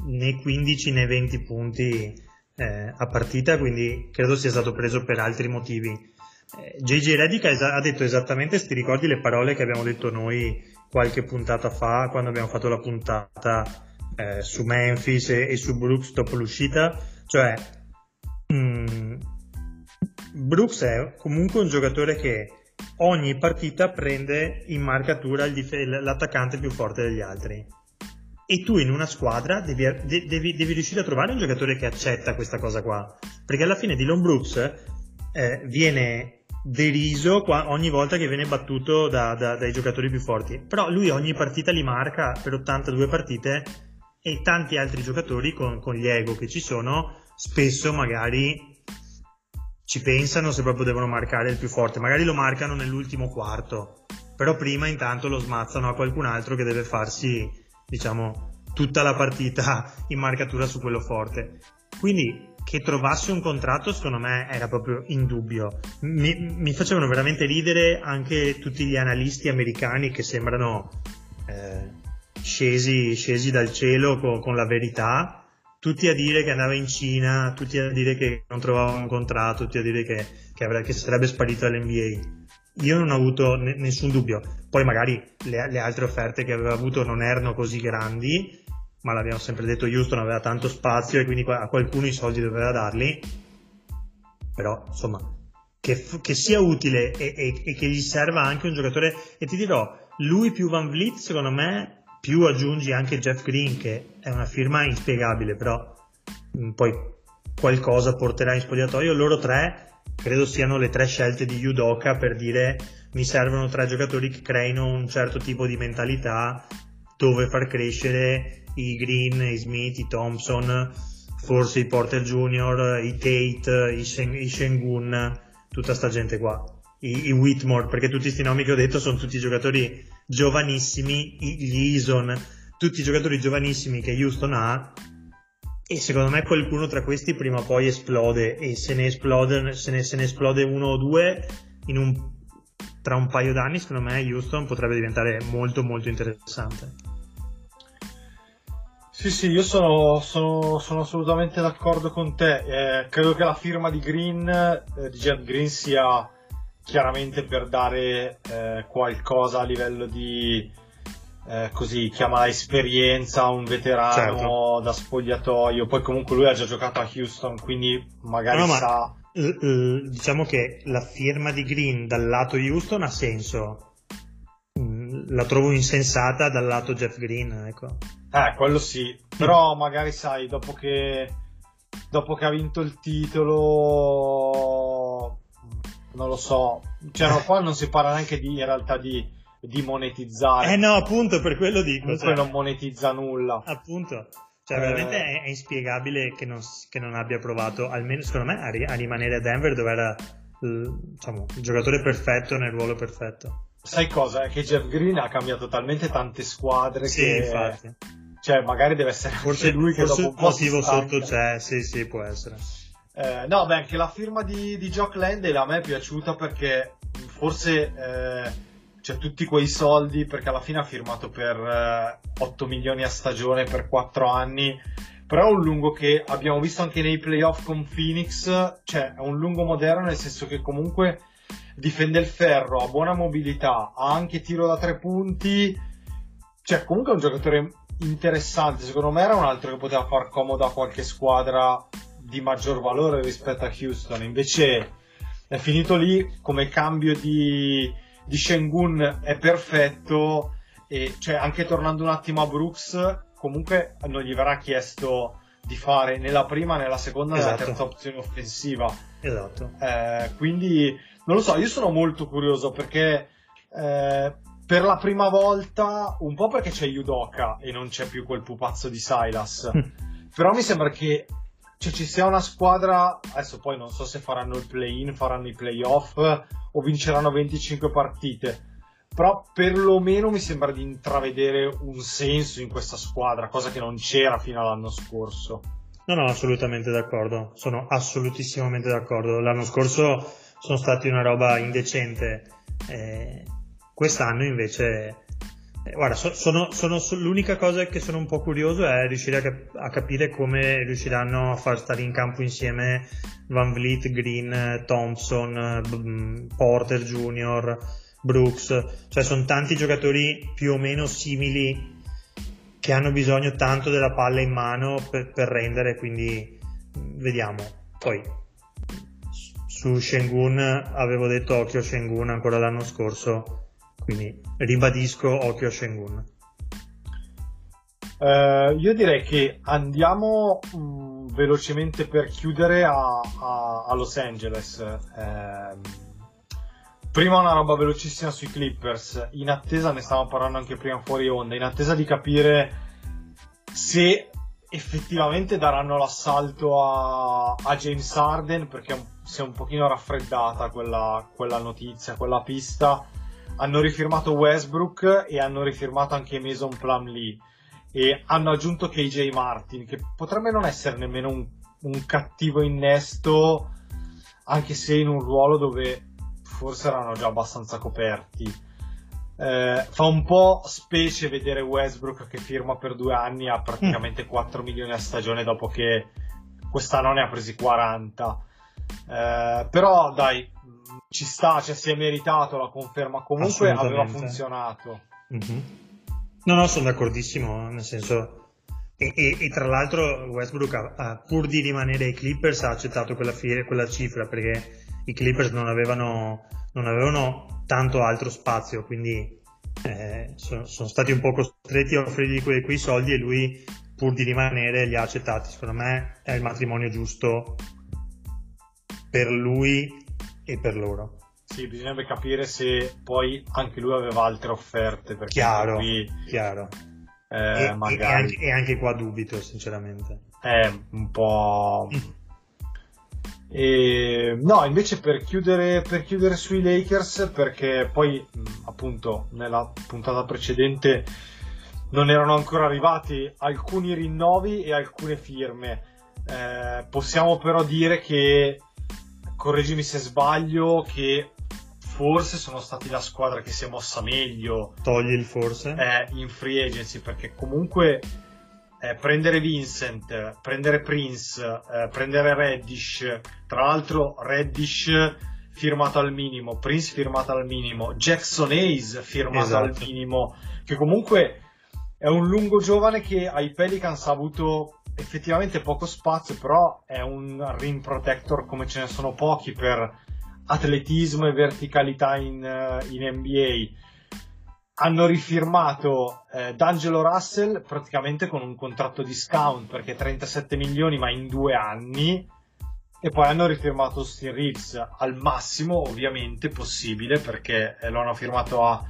né 15 né 20 punti eh, a partita, quindi credo sia stato preso per altri motivi. Eh, JJ Redick ha, esa- ha detto esattamente, ti ricordi le parole che abbiamo detto noi qualche puntata fa, quando abbiamo fatto la puntata eh, su Memphis e, e su Brooks dopo l'uscita? Cioè, mm, Brooks è comunque un giocatore che ogni partita prende in marcatura dif- l'attaccante più forte degli altri. E tu in una squadra devi, de- devi- devi riuscire a trovare un giocatore che accetta questa cosa qua. Perché alla fine Dylan Brooks eh, viene deriso ogni volta che viene battuto da- da- dai giocatori più forti. Però lui ogni partita li marca per 82 partite e tanti altri giocatori con, con gli ego che ci sono spesso magari ci pensano se proprio devono marcare il più forte, magari lo marcano nell'ultimo quarto, però prima intanto lo smazzano a qualcun altro che deve farsi, diciamo, tutta la partita <laughs> in marcatura su quello forte. Quindi che trovasse un contratto secondo me era proprio indubbio. Mi, mi facevano veramente ridere anche tutti gli analisti americani che sembrano eh, scesi, scesi dal cielo con, con la verità tutti a dire che andava in Cina, tutti a dire che non trovava un contratto, tutti a dire che, che, avrebbe- che sarebbe sparito all'NBA. io non ho avuto n- nessun dubbio. Poi magari le, le, altre offerte che aveva avuto non erano così grandi, ma l'abbiamo sempre detto, Houston aveva tanto spazio e quindi a qualcuno i soldi doveva darli. Però, insomma, che, che sia utile e, e, e, che gli serva anche un giocatore. E ti dirò, lui più Van Vliet, secondo me, più aggiungi anche Jeff Green, che è una firma inspiegabile, però mm, poi qualcosa porterà in spogliatoio. Loro tre credo siano le tre scelte di Yudoka per dire mi servono tre giocatori che creino un certo tipo di mentalità dove far crescere i Green, i Smith, i Thompson, forse i Porter Junior, i Tate, i, Shen- i Shengun, tutta sta gente qua. I, i Whitmore, perché tutti questi nomi che ho detto sono tutti giocatori giovanissimi, gli Eason, tutti giocatori giovanissimi che Houston ha e secondo me qualcuno tra questi prima o poi esplode e se ne esplode, se ne, se ne esplode uno o due un, tra un paio d'anni secondo me Houston potrebbe diventare molto molto interessante sì sì io sono, sono, sono assolutamente d'accordo con te eh, credo che la firma di Green eh, di Jet Green sia chiaramente per dare eh, qualcosa a livello di eh, così chiama esperienza, un veterano certo. da spogliatoio, poi comunque lui ha già giocato a Houston, quindi magari no, sa... Ma, diciamo che la firma di Green dal lato Houston ha senso, mm, la trovo insensata dal lato Jeff Green, ecco. Eh, quello sì, però magari sai, dopo che, dopo che ha vinto il titolo, non lo so, cioè, qua non si parla neanche di, in realtà di di monetizzare. Eh no, appunto, per quello dico. Comunque cioè, non monetizza nulla. Appunto. Cioè, eh... veramente è, è, inspiegabile che non, che non, abbia provato, almeno secondo me, a, ri, a rimanere a Denver dove era diciamo, il giocatore perfetto nel ruolo perfetto. Sai cosa? È che Jeff Green ha cambiato talmente tante squadre sì, che... infatti. Cioè, magari deve essere forse lui che forse dopo un po' motivo sotto c'è, sì, sì, può essere. Eh, no, beh, anche la firma di, di Jock Landale a me è piaciuta perché forse... Eh, cioè tutti quei soldi perché alla fine ha firmato per eh, 8 milioni a stagione per 4 anni però è un lungo che abbiamo visto anche nei playoff con Phoenix cioè è un lungo moderno nel senso che comunque difende il ferro ha buona mobilità ha anche tiro da tre punti cioè comunque è un giocatore interessante. Secondo me era un altro che poteva far comodo a qualche squadra di maggior valore rispetto a Houston. Invece è finito lì come cambio di di Shengun è perfetto. E cioè anche tornando un attimo a Brooks comunque non gli verrà chiesto di fare né la prima né la seconda né la esatto. terza opzione offensiva. Esatto. Eh, quindi non lo so io sono molto curioso perché eh, per la prima volta un po' perché c'è Yudoka e non c'è più quel pupazzo di Silas <laughs> però mi sembra che cioè, ci sia una squadra, adesso poi non so se faranno il play-in, faranno i play-off o vinceranno 25 partite, però perlomeno mi sembra di intravedere un senso in questa squadra, cosa che non c'era fino all'anno scorso. No, no, assolutamente d'accordo, sono assolutissimamente d'accordo. L'anno scorso sono stati una roba indecente, eh, quest'anno invece eh, guarda, so, sono, sono, l'unica cosa che sono un po' curioso è riuscire a, cap- a, capire come riusciranno a far stare in campo insieme Van Vliet, Green, Thompson, B- Porter Jr., Brooks. Cioè, sono tanti giocatori più o meno simili che hanno bisogno tanto della palla in mano per, per rendere, quindi vediamo. Poi su Shengun avevo detto occhio Shengun ancora l'anno scorso quindi ribadisco occhio a Shengun. Uh, io direi che andiamo mh, mm, velocemente per chiudere a, a, a Los Angeles. Eh, prima una roba velocissima sui Clippers. In attesa, ne stavamo parlando anche prima fuori onda, in attesa di capire se effettivamente daranno l'assalto a, a James Harden perché si è un pochino raffreddata quella, quella notizia, quella pista hanno rifirmato Westbrook e hanno rifirmato anche Mason Plumlee. E hanno aggiunto KJ Martin che potrebbe non essere nemmeno un, un cattivo innesto anche se in un ruolo dove forse erano già abbastanza coperti. Eh, fa un po' specie vedere Westbrook che firma per due anni a praticamente 4 milioni a stagione dopo che quest'anno ne ha presi 40 eh, però dai ci sta, cioè si è meritato la conferma, comunque aveva funzionato. Mm-hmm. No, no, sono d'accordissimo, nel senso... E, e, e tra l'altro Westbrook, ha, ha, pur di rimanere ai Clippers, ha accettato quella, quella cifra perché i Clippers non avevano, non avevano tanto altro spazio, quindi eh, sono, sono, stati un po' costretti a offrirgli quei, quei soldi e lui pur di rimanere li ha accettati. Secondo me è il matrimonio giusto per lui e per loro. Sì, bisognerebbe capire se poi anche lui aveva altre offerte. Perché chiaro, qui, chiaro. Eh, e, magari... e, anche, e, anche, qua dubito, sinceramente. È un po'. E, no, invece per chiudere, per chiudere sui Lakers, perché poi appunto nella puntata precedente non erano ancora arrivati alcuni rinnovi e alcune firme. Eh, possiamo però dire che, correggimi se sbaglio, che forse sono stati la squadra che si è mossa meglio. Togli il forse? Eh, in free agency, perché comunque eh, prendere Vincent, prendere Prince, eh, prendere Reddish, tra l'altro Reddish firmato al minimo, Prince firmato al minimo, Jackson Hayes firmato esatto. al minimo, che comunque è un lungo giovane che ai Pelicans ha avuto effettivamente poco spazio, però è un rim protector come ce ne sono pochi per atletismo e verticalità in, eh, in NBA hanno rifirmato eh, D'Angelo Russell praticamente con un contratto discount perché 37 milioni ma in due anni. E poi hanno rifirmato Austin Reeves al massimo ovviamente possibile perché eh, lo hanno firmato a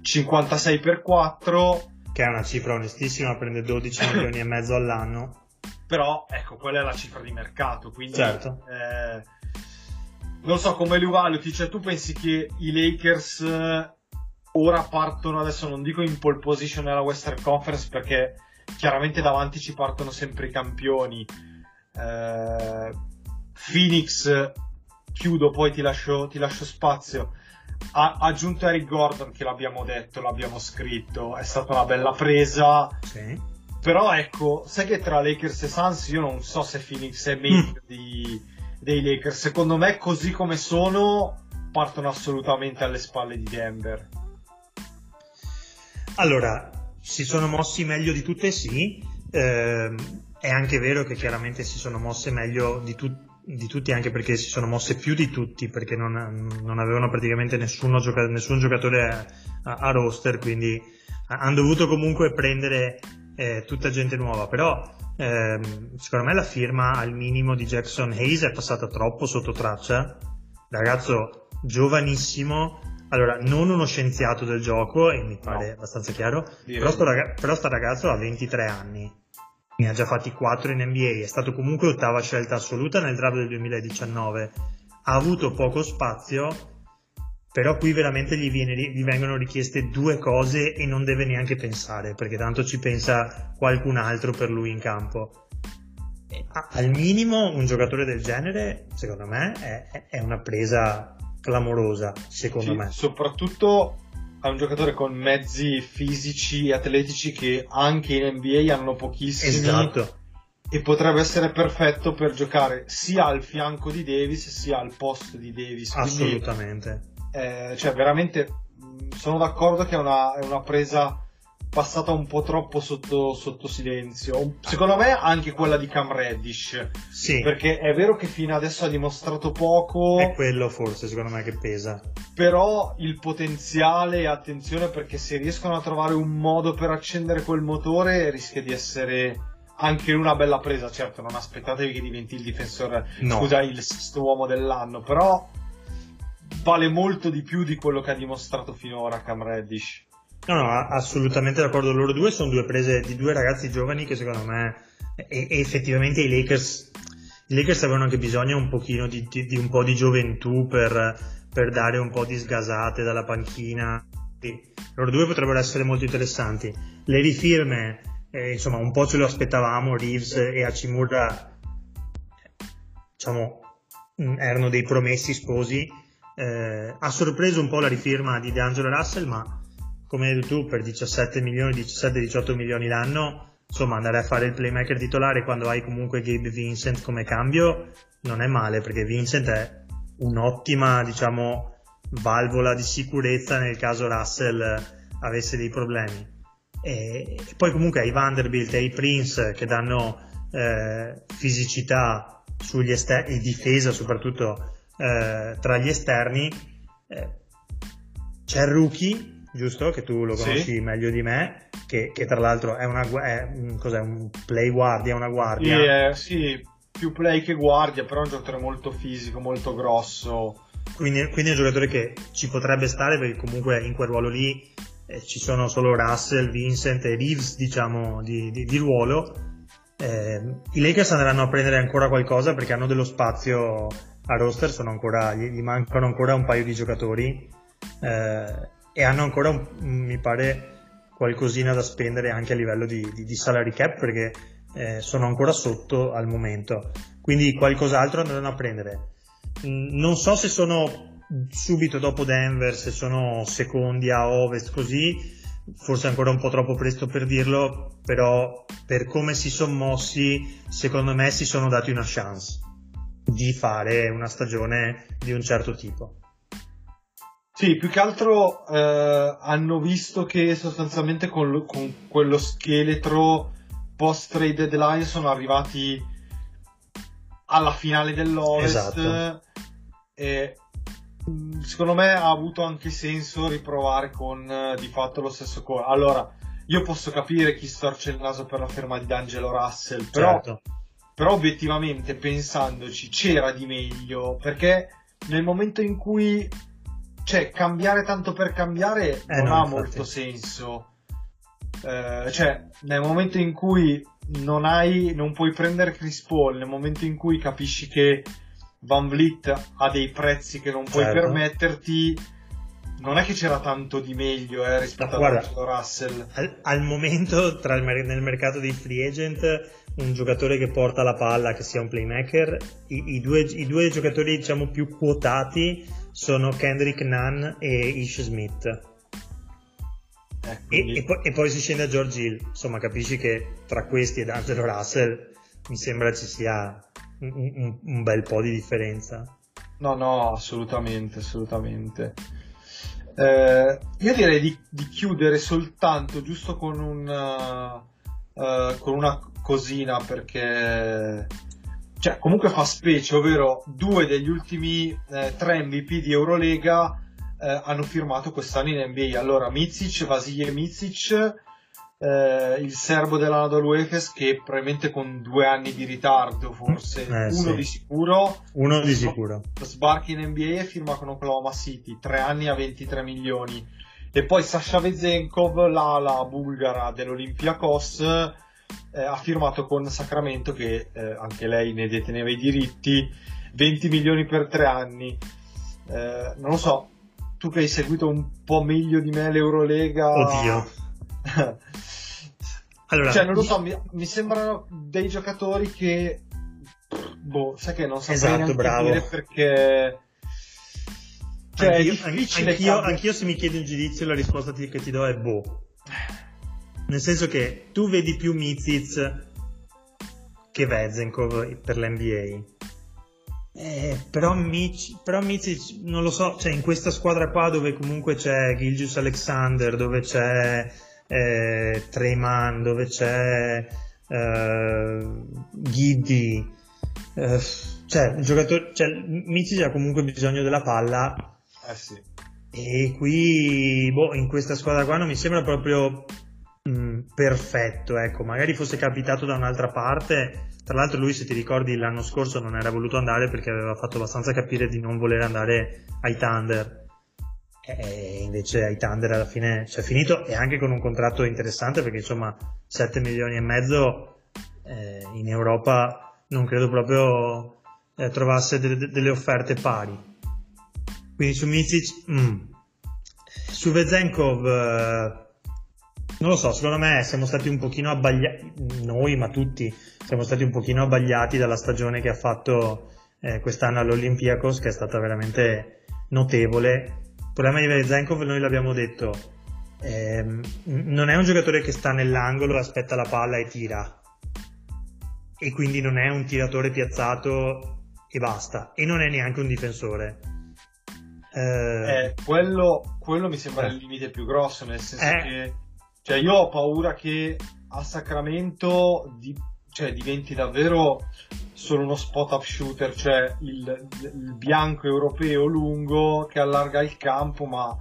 56 per 4 che è una cifra onestissima prende 12 milioni e mezzo all'anno <laughs> però ecco quella è la cifra di mercato quindi certo. eh, non so come li valuti cioè tu pensi che i Lakers ora partono, adesso non dico in pole position nella Western Conference perché chiaramente davanti ci partono sempre i campioni. Eh, Phoenix, chiudo, poi ti lascio, ti lascio spazio. Ha aggiunto Eric Gordon, che l'abbiamo detto, l'abbiamo scritto, è stata una bella presa. Sì. Però ecco, sai che tra Lakers e Suns io non so se Phoenix è meglio mm. di, dei Lakers. Secondo me, così come sono, partono assolutamente alle spalle di Denver. Allora, si sono mossi meglio di tutte, sì. Eh, è anche vero che chiaramente si sono mosse meglio di, tu- di, tutti, anche perché si sono mosse più di tutti, perché non, non avevano praticamente gioca- nessun giocatore a-, a, roster, quindi hanno dovuto comunque prendere eh, tutta gente nuova. Però eh, secondo me la firma al minimo di Jackson Hayes è passata troppo sotto traccia. Ragazzo giovanissimo, allora, non uno scienziato del gioco, e mi pare no. abbastanza chiaro, però sto, ragazzo, però sto ragazzo ha 23 anni, ne ha già fatti 4 in NBA, è stato comunque ottava scelta assoluta nel draft del 2019, ha avuto poco spazio, però qui veramente gli, viene, gli vengono richieste due cose e non deve neanche pensare, perché tanto ci pensa qualcun altro per lui in campo. Al minimo un giocatore del genere, secondo me, è, è una presa clamorosa, secondo sì, me. Soprattutto è un giocatore con mezzi fisici e atletici che anche in NBA hanno pochissimi. Esatto. E potrebbe essere perfetto per giocare sia al fianco di Davis sia al posto di Davis. Assolutamente. Eh, cioè, veramente sono d'accordo che è una, è una presa passata un po' troppo sotto, sotto, silenzio. Secondo me anche quella di Cam Reddish. Sì. Perché è vero che fino adesso ha dimostrato poco. È quello forse, secondo me, che pesa. Però il potenziale, attenzione, perché se riescono a trovare un modo per accendere quel motore, rischia di essere anche una bella presa. Certo, non aspettatevi che diventi il difensore, no. scusa, il sesto uomo dell'anno, però vale molto di più di quello che ha dimostrato finora Cam Reddish. No, no, assolutamente d'accordo. Loro due sono due prese di due ragazzi giovani che secondo me e, e effettivamente i Lakers, i Lakers avevano anche bisogno un pochino di, di, di un po' di gioventù per, per, dare un po' di sgasate dalla panchina. Sì, loro due potrebbero essere molto interessanti. Le rifirme, eh, insomma, un po' ce lo aspettavamo. Reeves e Hachimura, diciamo, mm, erano dei promessi sposi. Eh, ha sorpreso un po' la rifirma di DeAngelo Russell, ma come hai detto tu, per 17 milioni, 17-18 milioni l'anno, insomma, andare a fare il playmaker titolare quando hai comunque Gabe Vincent come cambio non è male, perché Vincent è un'ottima, diciamo, valvola di sicurezza nel caso Russell avesse dei problemi. E, e poi comunque ai Vanderbilt e ai Prince che danno eh, fisicità sugli esterni, difesa soprattutto eh, tra gli esterni, eh, c'è il rookie, giusto? Che tu lo conosci sì. meglio di me, che, che, tra l'altro è, una, è cos'è, un play guardia, una guardia. Sì, eh, sì, più play che guardia, però è un giocatore molto fisico, molto grosso. Quindi, quindi, è un giocatore che ci potrebbe stare perché comunque in quel ruolo lì eh, ci sono solo Russell, Vincent e Reeves, diciamo, di, di, di ruolo. Eh, I Lakers andranno a prendere ancora qualcosa perché hanno dello spazio a roster, ancora, gli, gli, mancano ancora un paio di giocatori eh, e hanno ancora, mi pare, qualcosina da spendere anche a livello di, di, di salary cap perché eh, sono ancora sotto al momento. Quindi qualcos'altro andranno a prendere. Mm, non so se sono subito dopo Denver, se sono secondi a ovest così, forse ancora un po' troppo presto per dirlo, però per come si sono mossi, secondo me si sono dati una chance di fare una stagione di un certo tipo. Sì, più che altro eh, hanno visto che sostanzialmente con, con quello scheletro post trade deadline sono arrivati alla finale dell'Ovest esatto. e mm, secondo me ha avuto anche senso riprovare con eh, di fatto lo stesso core. Allora, io posso capire chi storce il naso per la ferma di D'Angelo Russell, però, certo. Però obiettivamente pensandoci c'era di meglio perché nel momento in cui cioè cambiare tanto per cambiare eh non no, ha infatti. molto senso. Eh, cioè, nel momento in cui non hai, non puoi prendere Chris Paul, nel momento in cui capisci che Van Vliet ha dei prezzi che non puoi certo. permetterti, non è che c'era tanto di meglio eh, rispetto no, a Russell. Al, al momento, il, nel mercato dei free agent, un giocatore che porta la palla, che sia un playmaker, i, i, due, i due, giocatori diciamo più quotati sono Kendrick Nunn e Ish Smith. Eh, quindi... e, e, poi, e, poi, si scende a George Hill, insomma capisci che tra questi ed Angelo Russell mi sembra ci sia un, un, un bel po' di differenza. No, no, assolutamente, assolutamente. Eh, io direi di, di, chiudere soltanto giusto con, un, uh, con una cosina perché cioè, comunque fa specie, ovvero due degli ultimi eh, tre MVP di Eurolega eh, hanno firmato quest'anno in NBA. Allora, Mizic, Vasilje Mizic, eh, il serbo dell'Anadolu Efes che probabilmente con due anni di ritardo forse, eh, uno sì. di sicuro. Uno di sicuro. Sbarchi in NBA e firma con Oklahoma City, tre anni a 23 milioni. E poi Sasha Vezenkov, l'ala bulgara dell'Olympiakos, eh, ha firmato con Sacramento che eh, anche lei ne deteneva i diritti, 20 milioni per tre anni. Eh, non lo so, tu che hai seguito un po' meglio di me l'Eurolega. Oddio. <laughs> allora, cioè, non lo so, mi, mi, sembrano dei giocatori che. Boh, sai che non saprei esatto, bravo. dire perché. Cioè, anch'io, anch'io, anch'io, se mi chiedi un giudizio la risposta che ti do è boh. Nel senso che tu vedi più Mizic che Vezenkov per l'NBA. Eh, però, Mitch, però Mizic, non lo so, cioè in questa squadra qua dove comunque c'è Gilgius Alexander, dove c'è eh, Treyman, dove c'è eh, Giddy, eh, cioè, il giocatore, cioè Mizic ha comunque bisogno della palla. Eh sì. E qui, boh, in questa squadra qua non mi sembra proprio Mm, perfetto, ecco, magari fosse capitato da un'altra parte. Tra l'altro, lui, se ti ricordi, l'anno scorso non era voluto andare perché aveva fatto abbastanza capire di non voler andare ai Thunder. E invece ai Thunder alla fine c'è finito e anche con un contratto interessante perché insomma 7 milioni e mezzo eh, in Europa non credo proprio eh, trovasse de- de- delle offerte pari. Quindi su Mizic, mm. su Vezenkov. Eh, non lo so, secondo me siamo stati un pochino abbagliati, noi ma tutti, siamo stati un pochino abbagliati dalla stagione che ha fatto eh, quest'anno all'Olympiakos, che è stata veramente notevole. Il problema di Vezenkov, noi l'abbiamo detto, ehm, non è un giocatore che sta nell'angolo, aspetta la palla e tira. E quindi non è un tiratore piazzato e basta. E non è neanche un difensore. Eh, Eh, quello, quello mi sembra Eh. il limite più grosso, nel senso Eh. che cioè io ho paura che a Sacramento di- cioè, diventi davvero solo uno spot up shooter, cioè il, il bianco europeo lungo che allarga il campo, ma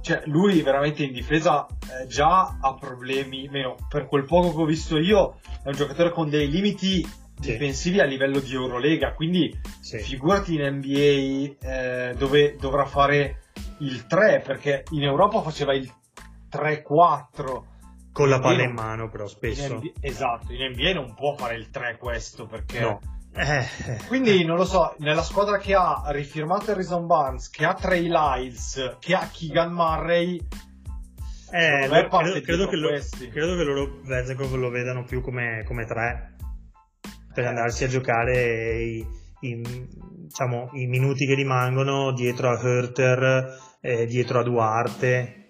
cioè, lui veramente in difesa eh, già ha problemi, meno per quel poco che ho visto io, è un giocatore con dei limiti Sì. difensivi a livello di Eurolega, quindi sì. figurati in NBA eh, dove dovrà fare il 3 perché in Europa faceva il 3-4 Con la palla in mano, però In spesso. NBA esatto in NBA non può fare il 3 questo perché No. Eh, eh. quindi non lo so nella squadra che ha rifirmato Harrison Barnes che ha Trey Lyles che ha Keegan Murray Eh, lo- credo, credo che lo, credo che loro Vezenkov lo vedano più come, come tre per andarsi a giocare i, i- diciamo, i minuti che rimangono dietro a Herter, eh, dietro a Duarte.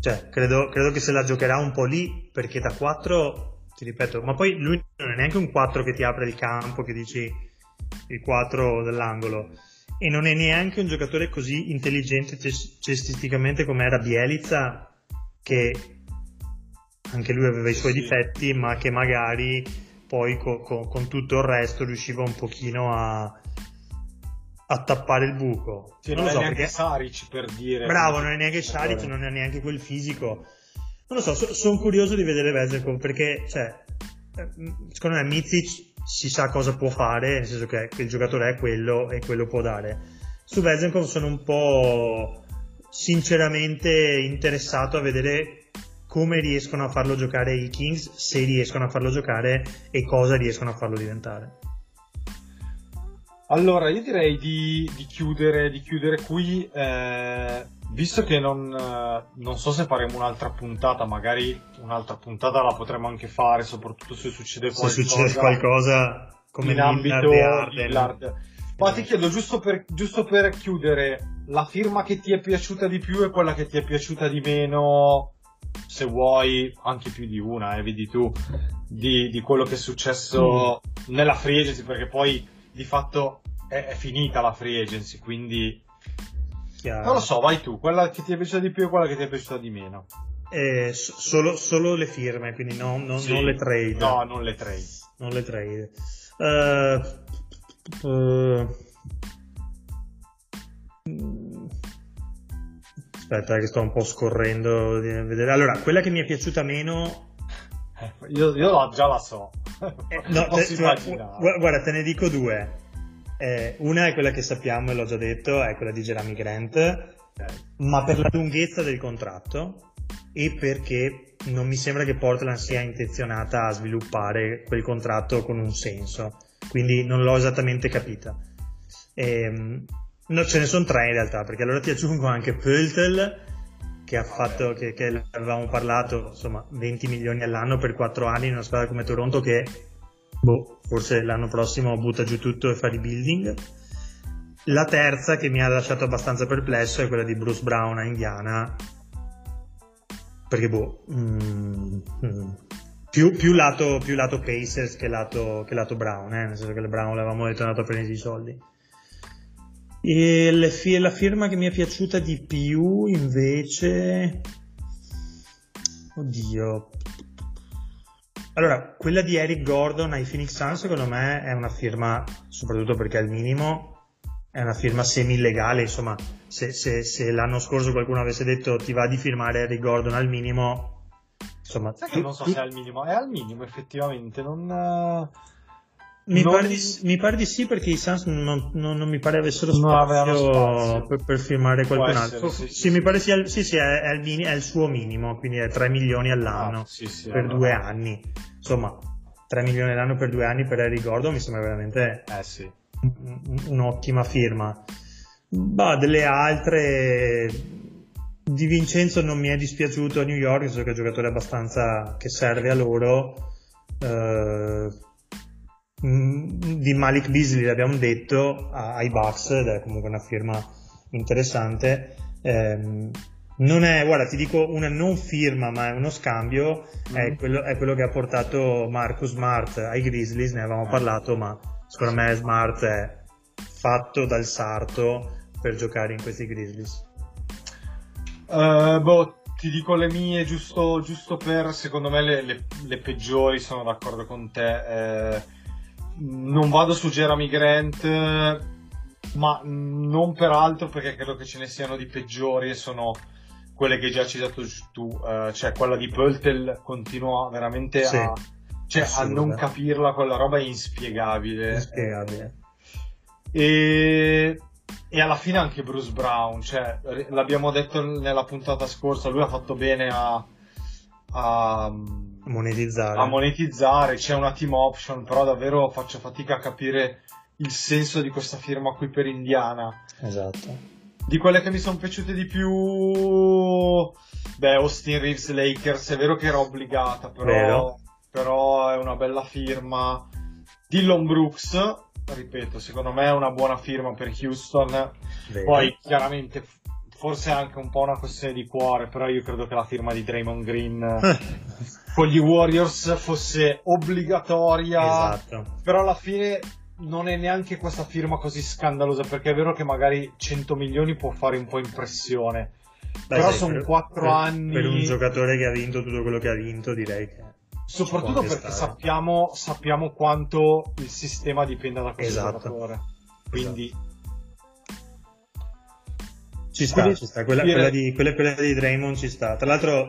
Cioè, credo, credo che se la giocherà un po' lì perché da 4, ti ripeto, ma poi lui non è neanche un 4 che ti apre il campo, che dici il 4 dell'angolo. E non è neanche un giocatore così intelligente ces- cestisticamente come era Bielizza, che anche lui aveva i suoi Sì. difetti, ma che magari poi co- co- con tutto il resto riusciva un pochino a, a tappare il buco. Sì, non non è so neanche perché Saric per dire Bravo, non è neanche Saric, non è neanche quel fisico. Non lo so, sono curioso di vedere Vezelkov perché, cioè, eh, secondo me Mizic si sa cosa può fare, nel senso che il giocatore è quello e quello può dare. Su Vezelkov sono un po' sinceramente interessato a vedere come riescono a farlo giocare i Kings, se riescono a farlo giocare e cosa riescono a farlo diventare. Allora, io direi di, di chiudere, di chiudere qui, eh, visto che non, eh, non so se faremo un'altra puntata, magari un'altra puntata la potremo anche fare, soprattutto se succede Se qualcosa, succede qualcosa come in ambito Lillard. Ma ti chiedo, giusto per, giusto per chiudere, la firma che ti è piaciuta di più e quella che ti è piaciuta di meno, se vuoi, anche più di una, eh, vedi tu, di, di quello che è successo nella free agency, perché poi di fatto è, è finita la free agency, quindi Chiaro. non lo so, vai tu, quella che ti è piaciuta di più e quella che ti è piaciuta di meno. Eh, so- solo, solo le firme, quindi no- non, Sì. non le trade. No, non le trade. Non le trade. Eh, eh, mm, Aspetta, che sto un po' scorrendo. Allora, quella che mi è piaciuta meno. Eh, <laughs> io, io già la so. Eh, <laughs> no, te- te- immaginare. gu- guarda, te ne dico due. Eh, una è quella che sappiamo e l'ho già detto, è quella di Jeremy Grant, ma per la lunghezza del contratto e perché non mi sembra che Portland sia intenzionata a sviluppare quel contratto con un senso, quindi non l'ho esattamente capita. Ehm, no, ce ne sono tre in realtà, perché allora ti aggiungo anche Pöltl che ha fatto, che, che avevamo parlato, insomma, 20 milioni all'anno per 4 anni in una squadra come Toronto che, boh, forse l'anno prossimo butta giù tutto e fa rebuilding. La terza che mi ha lasciato abbastanza perplesso è quella di Bruce Brown a Indiana. Perché boh, mm, mm, più, più lato, più lato Pacers che lato, che lato Brown, eh, nel senso che Brown l'avevamo detto è andato a prendere i soldi. E fi- la firma che mi è piaciuta di più invece... Oddio. Allora, quella di Eric Gordon ai Phoenix Suns secondo me è una firma, soprattutto perché al minimo, è una firma semi-illegale, insomma, se, se- se l'anno scorso qualcuno avesse detto ti va di firmare Eric Gordon al minimo, insomma... Sai che non so tu- se è al minimo, è al minimo effettivamente, non... mi, non- pare di, mi pare di sì perché i Suns non, non- non mi pare avessero spazio, spazio. Per, per firmare Può qualcun essere, altro. sì, Sì, sì, mi pare sia, sì, sì, è, è il è il suo minimo, quindi è 3 milioni all'anno Ah, sì, sì, per due anni. Insomma, 3 milioni all'anno per due anni per Eric Gordon mi sembra veramente Eh un'ottima firma. Bah, delle altre di Vincenzo non mi è dispiaciuto a New York, senso che è un giocatore abbastanza che serve a loro. Mm, di Malik Beasley l'abbiamo detto ai Bucks ed è comunque una firma interessante. Ehm, non è, guarda, ti dico una non firma, ma è uno scambio. È, Mhm. quello, è quello che ha portato Marcus Smart ai Grizzlies. Ne avevamo Eh. parlato, ma secondo me Smart è fatto dal sarto per giocare in questi Grizzlies? Uh, boh, ti dico le mie giusto, giusto per, secondo me, le, le, le, peggiori, sono d'accordo con te. Eh, non vado su Jeremy Grant, ma non per altro perché credo che ce ne siano di peggiori e sono quelle che già ci hai dato tu, uh, cioè quella di Pöltel continua veramente sì, a, cioè, a non capirla, quella roba è inspiegabile. Inspiegabile. E, e alla fine anche Bruce Brown, cioè, l'abbiamo detto nella puntata scorsa, lui ha fatto bene a, a monetizzare. a monetizzare, c'è una team option, però davvero faccio fatica a capire il senso di questa firma qui per Indiana. Esatto di quelle che mi sono piaciute di più beh Austin Reeves Lakers è vero che era obbligata però, però è una bella firma Dillon Brooks ripeto secondo me è una buona firma per Houston Vero. poi chiaramente forse è anche un po' una questione di cuore però io credo che la firma di Draymond Green <laughs> con gli Warriors fosse obbligatoria esatto. però alla fine non è neanche questa firma così scandalosa perché è vero che magari 100 milioni può fare un po' impressione Beh, però sono 4 anni per un giocatore che ha vinto tutto quello che ha vinto direi che soprattutto perché sappiamo, sappiamo, quanto il sistema dipenda da questo esatto. giocatore quindi esatto. ci sta, quindi, ci sta. Quella, quella, di, quella, quella di Draymond ci sta tra l'altro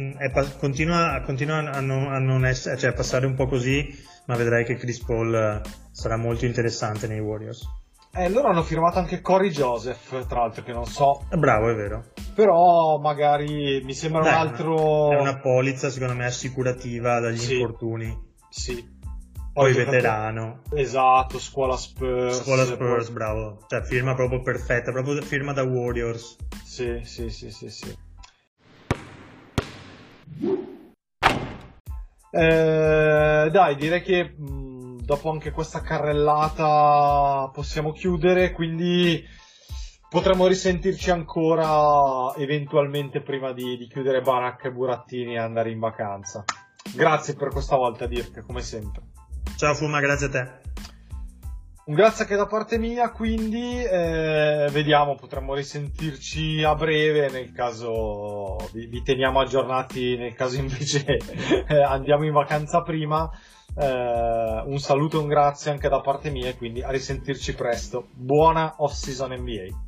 mm, è, continua, continua a, non, a non essere, cioè a passare un po' così ma vedrai che Chris Paul eh, sarà molto interessante nei Warriors. Eh, loro hanno firmato anche Cory Joseph, tra l'altro, che non so. È bravo, è vero. Però magari mi sembra Dai, un altro. È una polizza, secondo me, assicurativa dagli sì. infortuni. Sì. Poi veterano. Esatto, scuola Spurs. Scuola Spurs, poi... bravo. Cioè, firma proprio perfetta, proprio firma da Warriors. Sì, sì, sì, sì, sì. Eh, dai, direi che mh, dopo anche questa carrellata possiamo chiudere, quindi potremmo risentirci ancora eventualmente prima di, di chiudere Barak e Burattini e andare in vacanza. Grazie per questa volta, Dirk, come sempre. Ciao Fuma, grazie a te. Un grazie anche da parte mia, quindi eh, vediamo, potremmo risentirci a breve nel caso vi, vi teniamo aggiornati, nel caso <laughs> invece eh, andiamo in vacanza prima. Eh, un saluto e un grazie anche da parte mia, quindi a risentirci presto. Buona off season NBA.